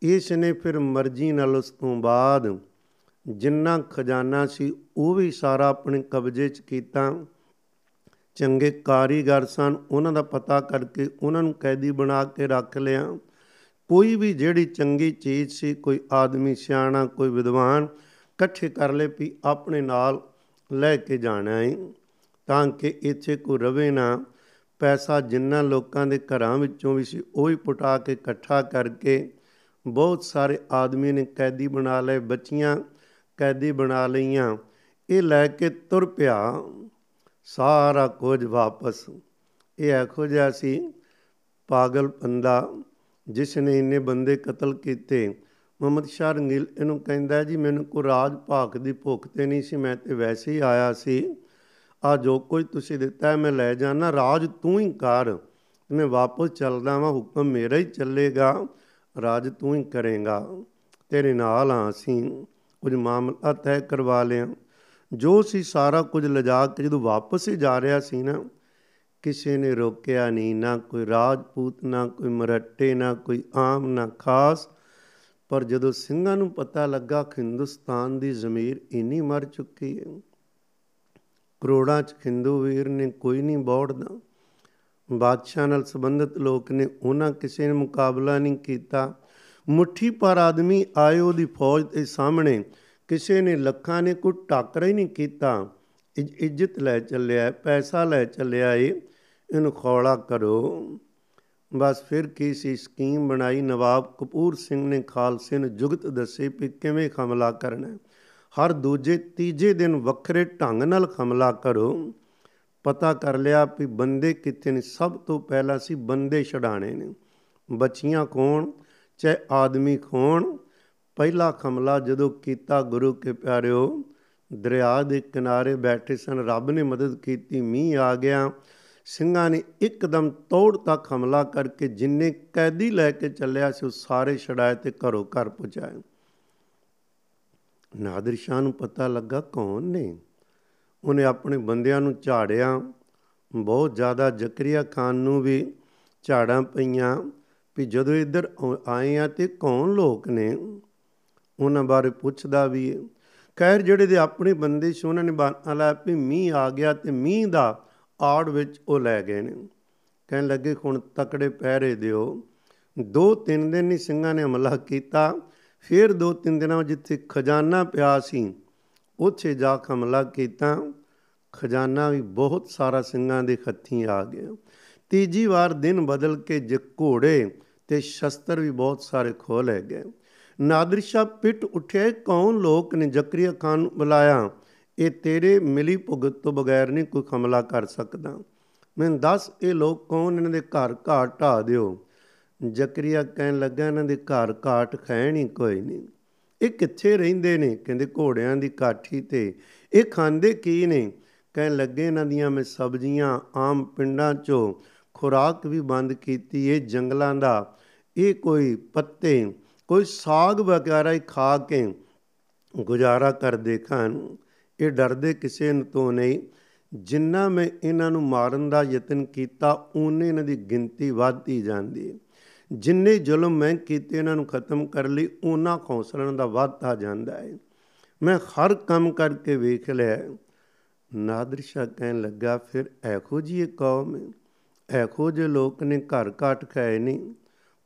ਇਸ ਨੇ ਫਿਰ ਮਰਜ਼ੀ ਨਾਲ ਉਸ ਤੋਂ ਬਾਅਦ ਜਿੰਨਾ ਖਜ਼ਾਨਾ ਸੀ ਉਹ ਵੀ ਸਾਰਾ ਆਪਣੇ ਕਬਜ਼ੇ 'ਚ ਕੀਤਾ। ਚੰਗੇ ਕਾਰੀਗਰ ਸਨ, ਉਹਨਾਂ ਦਾ ਪਤਾ ਕਰਕੇ ਉਹਨਾਂ ਨੂੰ ਕੈਦੀ ਬਣਾ ਕੇ ਰੱਖ ਲਿਆ। ਕੋਈ ਵੀ ਜਿਹੜੀ ਚੰਗੀ ਚੀਜ਼ ਸੀ, ਕੋਈ ਆਦਮੀ ਸਿਆਣਾ, ਕੋਈ ਵਿਦਵਾਨ ਇਕੱਠੇ ਕਰ ਲੈ ਵੀ ਆਪਣੇ ਨਾਲ ਲੈ ਕੇ ਜਾਣਾ ਹੈ ਤਾਂ ਕਿ ਇੱਥੇ ਕੋਈ ਰਵੇ ਨਾ। ਪੈਸਾ ਜਿੰਨਾ ਲੋਕਾਂ ਦੇ ਘਰਾਂ ਵਿੱਚੋਂ ਵੀ ਸੀ, ਉਹ ਹੀ ਪੁਟਾ ਕੇ ਇਕੱਠਾ ਕਰਕੇ ਬਹੁਤ ਸਾਰੇ ਆਦਮੀ ਨੇ ਕੈਦੀ ਬਣਾ ਲਏ, ਬੱਚੀਆਂ ਕੈਦੀ ਬਣਾ ਲਈਆਂ। ਇਹ ਲੈ ਕੇ ਤੁਰ ਪਿਆ, ਸਾਰਾ ਕੁਝ ਵਾਪਸ। ਇਹ ਇਹੋ ਜਿਹਾ ਸੀ ਪਾਗਲ ਬੰਦਾ। ਜਿਸ ਨੇ ਇੰਨੇ ਬੰਦੇ ਕਤਲ ਕੀਤੇ। ਮੁਹੰਮਦ ਸ਼ਾਹ ਰੰਗੀਲ ਇਹਨੂੰ ਕਹਿੰਦਾ, ਜੀ, ਮੈਨੂੰ ਕੋ ਰਾਜ ਭਾਗ ਦੀ ਭੁੱਖ ਤੇ ਨਹੀਂ ਸੀ, ਮੈਂ ਤੇ ਵੈਸੇ ਹੀ ਆਇਆ ਸੀ। ਆ ਜੋ ਕੁਝ ਤੁਸੀਂ ਦਿੱਤਾ ਹੈ, ਮੈਂ ਲੈ ਜਾਣਾ। ਰਾਜ ਤੂੰ ਹੀ ਕਰ। ਮੈਂ ਵਾਪਸ ਚੱਲਦਾ ਵਾਂ, ਹੁਕਮ ਮੇਰਾ ਹੀ ਚੱਲੇਗਾ। ਰਾਜ ਤੂੰ ਹੀ ਕਰੇਗਾ। ਤੇਰੇ ਨਾਲ ਆ ਅਸੀਂ। ਕੁਝ ਮਾਮਲਾ ਤੈਅ ਕਰਵਾ ਲਿਆ। ਜੋ ਸੀ ਸਾਰਾ ਕੁਝ ਲਿਜਾ ਕੇ ਜਦੋਂ ਵਾਪਸ ਹੀ ਜਾ ਰਿਹਾ ਸੀ ਨਾ ਕਿਸੇ ਨੇ ਰੋਕਿਆ ਨਹੀਂ, ਨਾ ਕੋਈ ਰਾਜਪੂਤ, ਨਾ ਕੋਈ ਮਰੱਟੇ, ਨਾ ਕੋਈ ਆਮ, ਨਾ ਖਾਸ। ਪਰ ਜਦੋਂ ਸਿੰਘਾਂ ਨੂੰ ਪਤਾ ਲੱਗਾ ਕਿ ਹਿੰਦੁਸਤਾਨ ਦੀ ਜ਼ਮੀਰ ਇੰਨੀ ਮਰ ਚੁੱਕੀ ਹੈ। ਕਰੋੜਾਂ ਚ ਹਿੰਦੂ ਵੀਰ ਨੇ ਕੋਈ ਨਹੀਂ ਬੋੜਦਾ। ਬਾਦਸ਼ਾਹ ਨਾਲ ਸੰਬੰਧਿਤ ਲੋਕ ਨੇ ਉਹਨਾਂ ਕਿਸੇ ਨੇ ਮੁਕਾਬਲਾ ਨਹੀਂ ਕੀਤਾ। ਮੁਠੀ ਪਰ ਆਦਮੀ ਆਏ ਉਹਦੀ ਫੌਜ ਦੇ ਸਾਹਮਣੇ। ਕਿਸੇ ਨੇ ਲੱਖਾਂ ਨੇ ਕੋਈ ਟਾਕਰਾ ਹੀ ਨਹੀਂ ਕੀਤਾ। ਇੱਜ਼ਤ ਲੈ ਚੱਲਿਆ, ਪੈਸਾ ਲੈ ਚੱਲਿਆ ਏ। ਇਹਨੂੰ ਖੌਲਾ ਕਰੋ। ਬਸ ਫਿਰ ਕੀ ਸੀ? ਸਕੀਮ ਬਣਾਈ। ਨਵਾਬ ਕਪੂਰ ਸਿੰਘ ਨੇ ਖਾਲਸੇ ਨੂੰ ਜੁਗਤ ਦੱਸੇ ਕਿ ਕਿਵੇਂ ਹਮਲਾ ਕਰਨਾ ਹਰ ਦੂਜੇ, ਤੀਜੇ ਦਿਨ ਵੱਖਰੇ ਢੰਗ ਨਾਲ ਹਮਲਾ ਕਰੋ। ਪਤਾ ਕਰ ਲਿਆ ਵੀ ਬੰਦੇ ਕਿੱਥੇ ਨੇ। ਸਭ ਤੋਂ ਪਹਿਲਾਂ ਸੀ ਬੰਦੇ ਛਡਾਣੇ ਨੇ। ਬੱਚੀਆਂ ਕੌਣ? ਚਾਹੇ ਆਦਮੀ ਕੌਣ? ਪਹਿਲਾ ਹਮਲਾ ਜਦੋਂ ਕੀਤਾ, ਗੁਰੂ ਕੇ ਪਿਆਰਿਓ, ਦਰਿਆ ਦੇ ਕਿਨਾਰੇ ਬੈਠੇ ਸਨ। ਰੱਬ ਨੇ ਮਦਦ ਕੀਤੀ। ਮੀਂਹ ਆ ਗਿਆ। ਸਿੰਘਾਂ ਨੇ ਇੱਕਦਮ ਤੋੜ ਤੱਕ ਹਮਲਾ ਕਰਕੇ ਜਿੰਨੇ ਕੈਦੀ ਲੈ ਕੇ ਚੱਲਿਆ ਸੀ, ਉਹ ਸਾਰੇ ਛੜਾਏ ਤੇ ਘਰੋਂ ਘਰ ਪਹੁੰਚਾਏ ਨਾਦਰ ਸ਼ਾਹ ਨੂੰ ਪਤਾ ਲੱਗਾ ਕੌਣ ਨੇ। ਉਹਨੇ ਆਪਣੇ ਬੰਦਿਆਂ ਨੂੰ ਝਾੜਿਆ। ਬਹੁਤ ਜ਼ਿਆਦਾ ਜ਼ਕਰੀਆ ਖਾਨ ਨੂੰ ਵੀ ਝਾੜਾਂ ਪਈਆਂ ਵੀ ਜਦੋਂ ਇੱਧਰ ਆਏ ਆ ਤੇ ਕੌਣ ਲੋਕ ਨੇ? ਉਹਨਾਂ ਬਾਰੇ ਪੁੱਛਦਾ ਵੀ ਹੈ ਖੈਰ, ਜਿਹੜੇ ਦੇ ਆਪਣੇ ਬੰਦੇ ਸੀ, ਉਹਨਾਂ ਨੇ ਬਾਣਾ ਲਾ ਵੀ ਮੀਂਹ ਆ ਗਿਆ ਤੇ ਮੀਂਹ ਦਾ ਆੜ ਵਿੱਚ ਉਹ ਲੈ ਗਏ ਨੇ। ਕਹਿਣ ਲੱਗੇ, ਹੁਣ ਤਕੜੇ ਪਹਿਰੇ ਦਿਓ। ਦੋ ਤਿੰਨ ਦਿਨ ਹੀ ਸਿੰਘਾਂ ਨੇ ਹਮਲਾ ਕੀਤਾ। ਫਿਰ ਦੋ ਤਿੰਨ ਦਿਨਾਂ ਜਿੱਥੇ ਖਜ਼ਾਨਾ ਪਿਆ ਸੀ, ਉੱਥੇ ਜਾ ਹਮਲਾ ਕੀਤਾ। ਖਜ਼ਾਨਾ ਵੀ ਬਹੁਤ ਸਾਰਾ ਸਿੰਘਾਂ ਦੇ ਹੱਥੀਂ ਆ ਗਿਆ। ਤੀਜੀ ਵਾਰ ਦਿਨ ਬਦਲ ਕੇ ਜੇ ਘੋੜੇ ਤੇ ਸ਼ਸਤਰ ਵੀ ਬਹੁਤ ਸਾਰੇ ਖੋ ਲੈ ਗਏ। ਨਾਦਰ ਸ਼ਾਹ ਪਿੱਟ ਉੱਠਿਆ ਕੌਣ ਲੋਕ ਨੇ? ਜ਼ਕਰੀਆ ਖਾਨ ਨੂੰ ਬੁਲਾਇਆ। ਇਹ ਤੇਰੇ ਮਿਲੀ ਭੁਗਤ ਤੋਂ ਬਗੈਰ ਨਹੀਂ ਕੋਈ ਹਮਲਾ ਕਰ ਸਕਦਾ। ਮੈਂ ਦੱਸ, ਇਹ ਲੋਕ ਕੌਣ? ਇਹਨਾਂ ਦੇ ਘਰ ਘਾਟ ਢਾ ਦਿਓ। ਜ਼ਕਰੀਆ ਕਹਿਣ ਲੱਗਾ, ਇਹਨਾਂ ਦੇ ਘਰ ਘਾਟ ਖੈ ਨਹੀਂ ਕੋਈ ਨਹੀਂ। ਇਹ ਕਿੱਥੇ ਰਹਿੰਦੇ ਨੇ? ਕਹਿੰਦੇ, ਘੋੜਿਆਂ ਦੀ ਕਾਠੀ ਤੇ। ਇਹ ਖਾਂਦੇ ਕੀ ਨੇ? ਕਹਿਣ ਲੱਗੇ, ਇਹਨਾਂ ਦੀਆਂ ਮੈਂ ਸਬਜ਼ੀਆਂ ਆਮ ਪਿੰਡਾਂ 'ਚੋਂ ਖੁਰਾਕ ਵੀ ਬੰਦ ਕੀਤੀ, ਇਹ ਜੰਗਲਾਂ ਦਾ। ਇਹ ਕੋਈ ਪੱਤੇ, ਕੋਈ ਸਾਗ ਵਗੈਰਾ ਹੀ ਖਾ ਕੇ ਗੁਜ਼ਾਰਾ ਕਰਦੇ ਖਾਨ ਇਹ ਡਰਦੇ ਕਿਸੇ ਨੂੰ ਤੋਂ ਨਹੀਂ। ਜਿੰਨਾ ਮੈਂ ਇਹਨਾਂ ਨੂੰ ਮਾਰਨ ਦਾ ਯਤਨ ਕੀਤਾ ਉਹਨੇ ਇਹਨਾਂ ਦੀ ਗਿਣਤੀ ਵਧਦੀ ਜਾਂਦੀ ਜਿੰਨੇ ਜ਼ੁਲਮ ਮੈਂ ਕੀਤੇ, ਇਹਨਾਂ ਨੂੰ ਖਤਮ ਕਰ ਲਈ ਉਹਨਾਂ ਹੌਸਲਾ ਦਾ ਵਧਦਾ ਜਾਂਦਾ ਹੈ। ਮੈਂ ਹਰ ਕੰਮ ਕਰਕੇ ਵੇਖ ਲਿਆ ਨਾਦਰ ਸ਼ਾਹ ਕਹਿਣ ਲੱਗਾ, ਫਿਰ ਐਖੋ ਜੀ ਇਹ ਕੌਮ ਹੈ। ਐਖੋ ਜੇ ਲੋਕ ਨੇ ਘਰ ਘਾਟ ਖਾਏ ਨਹੀਂ।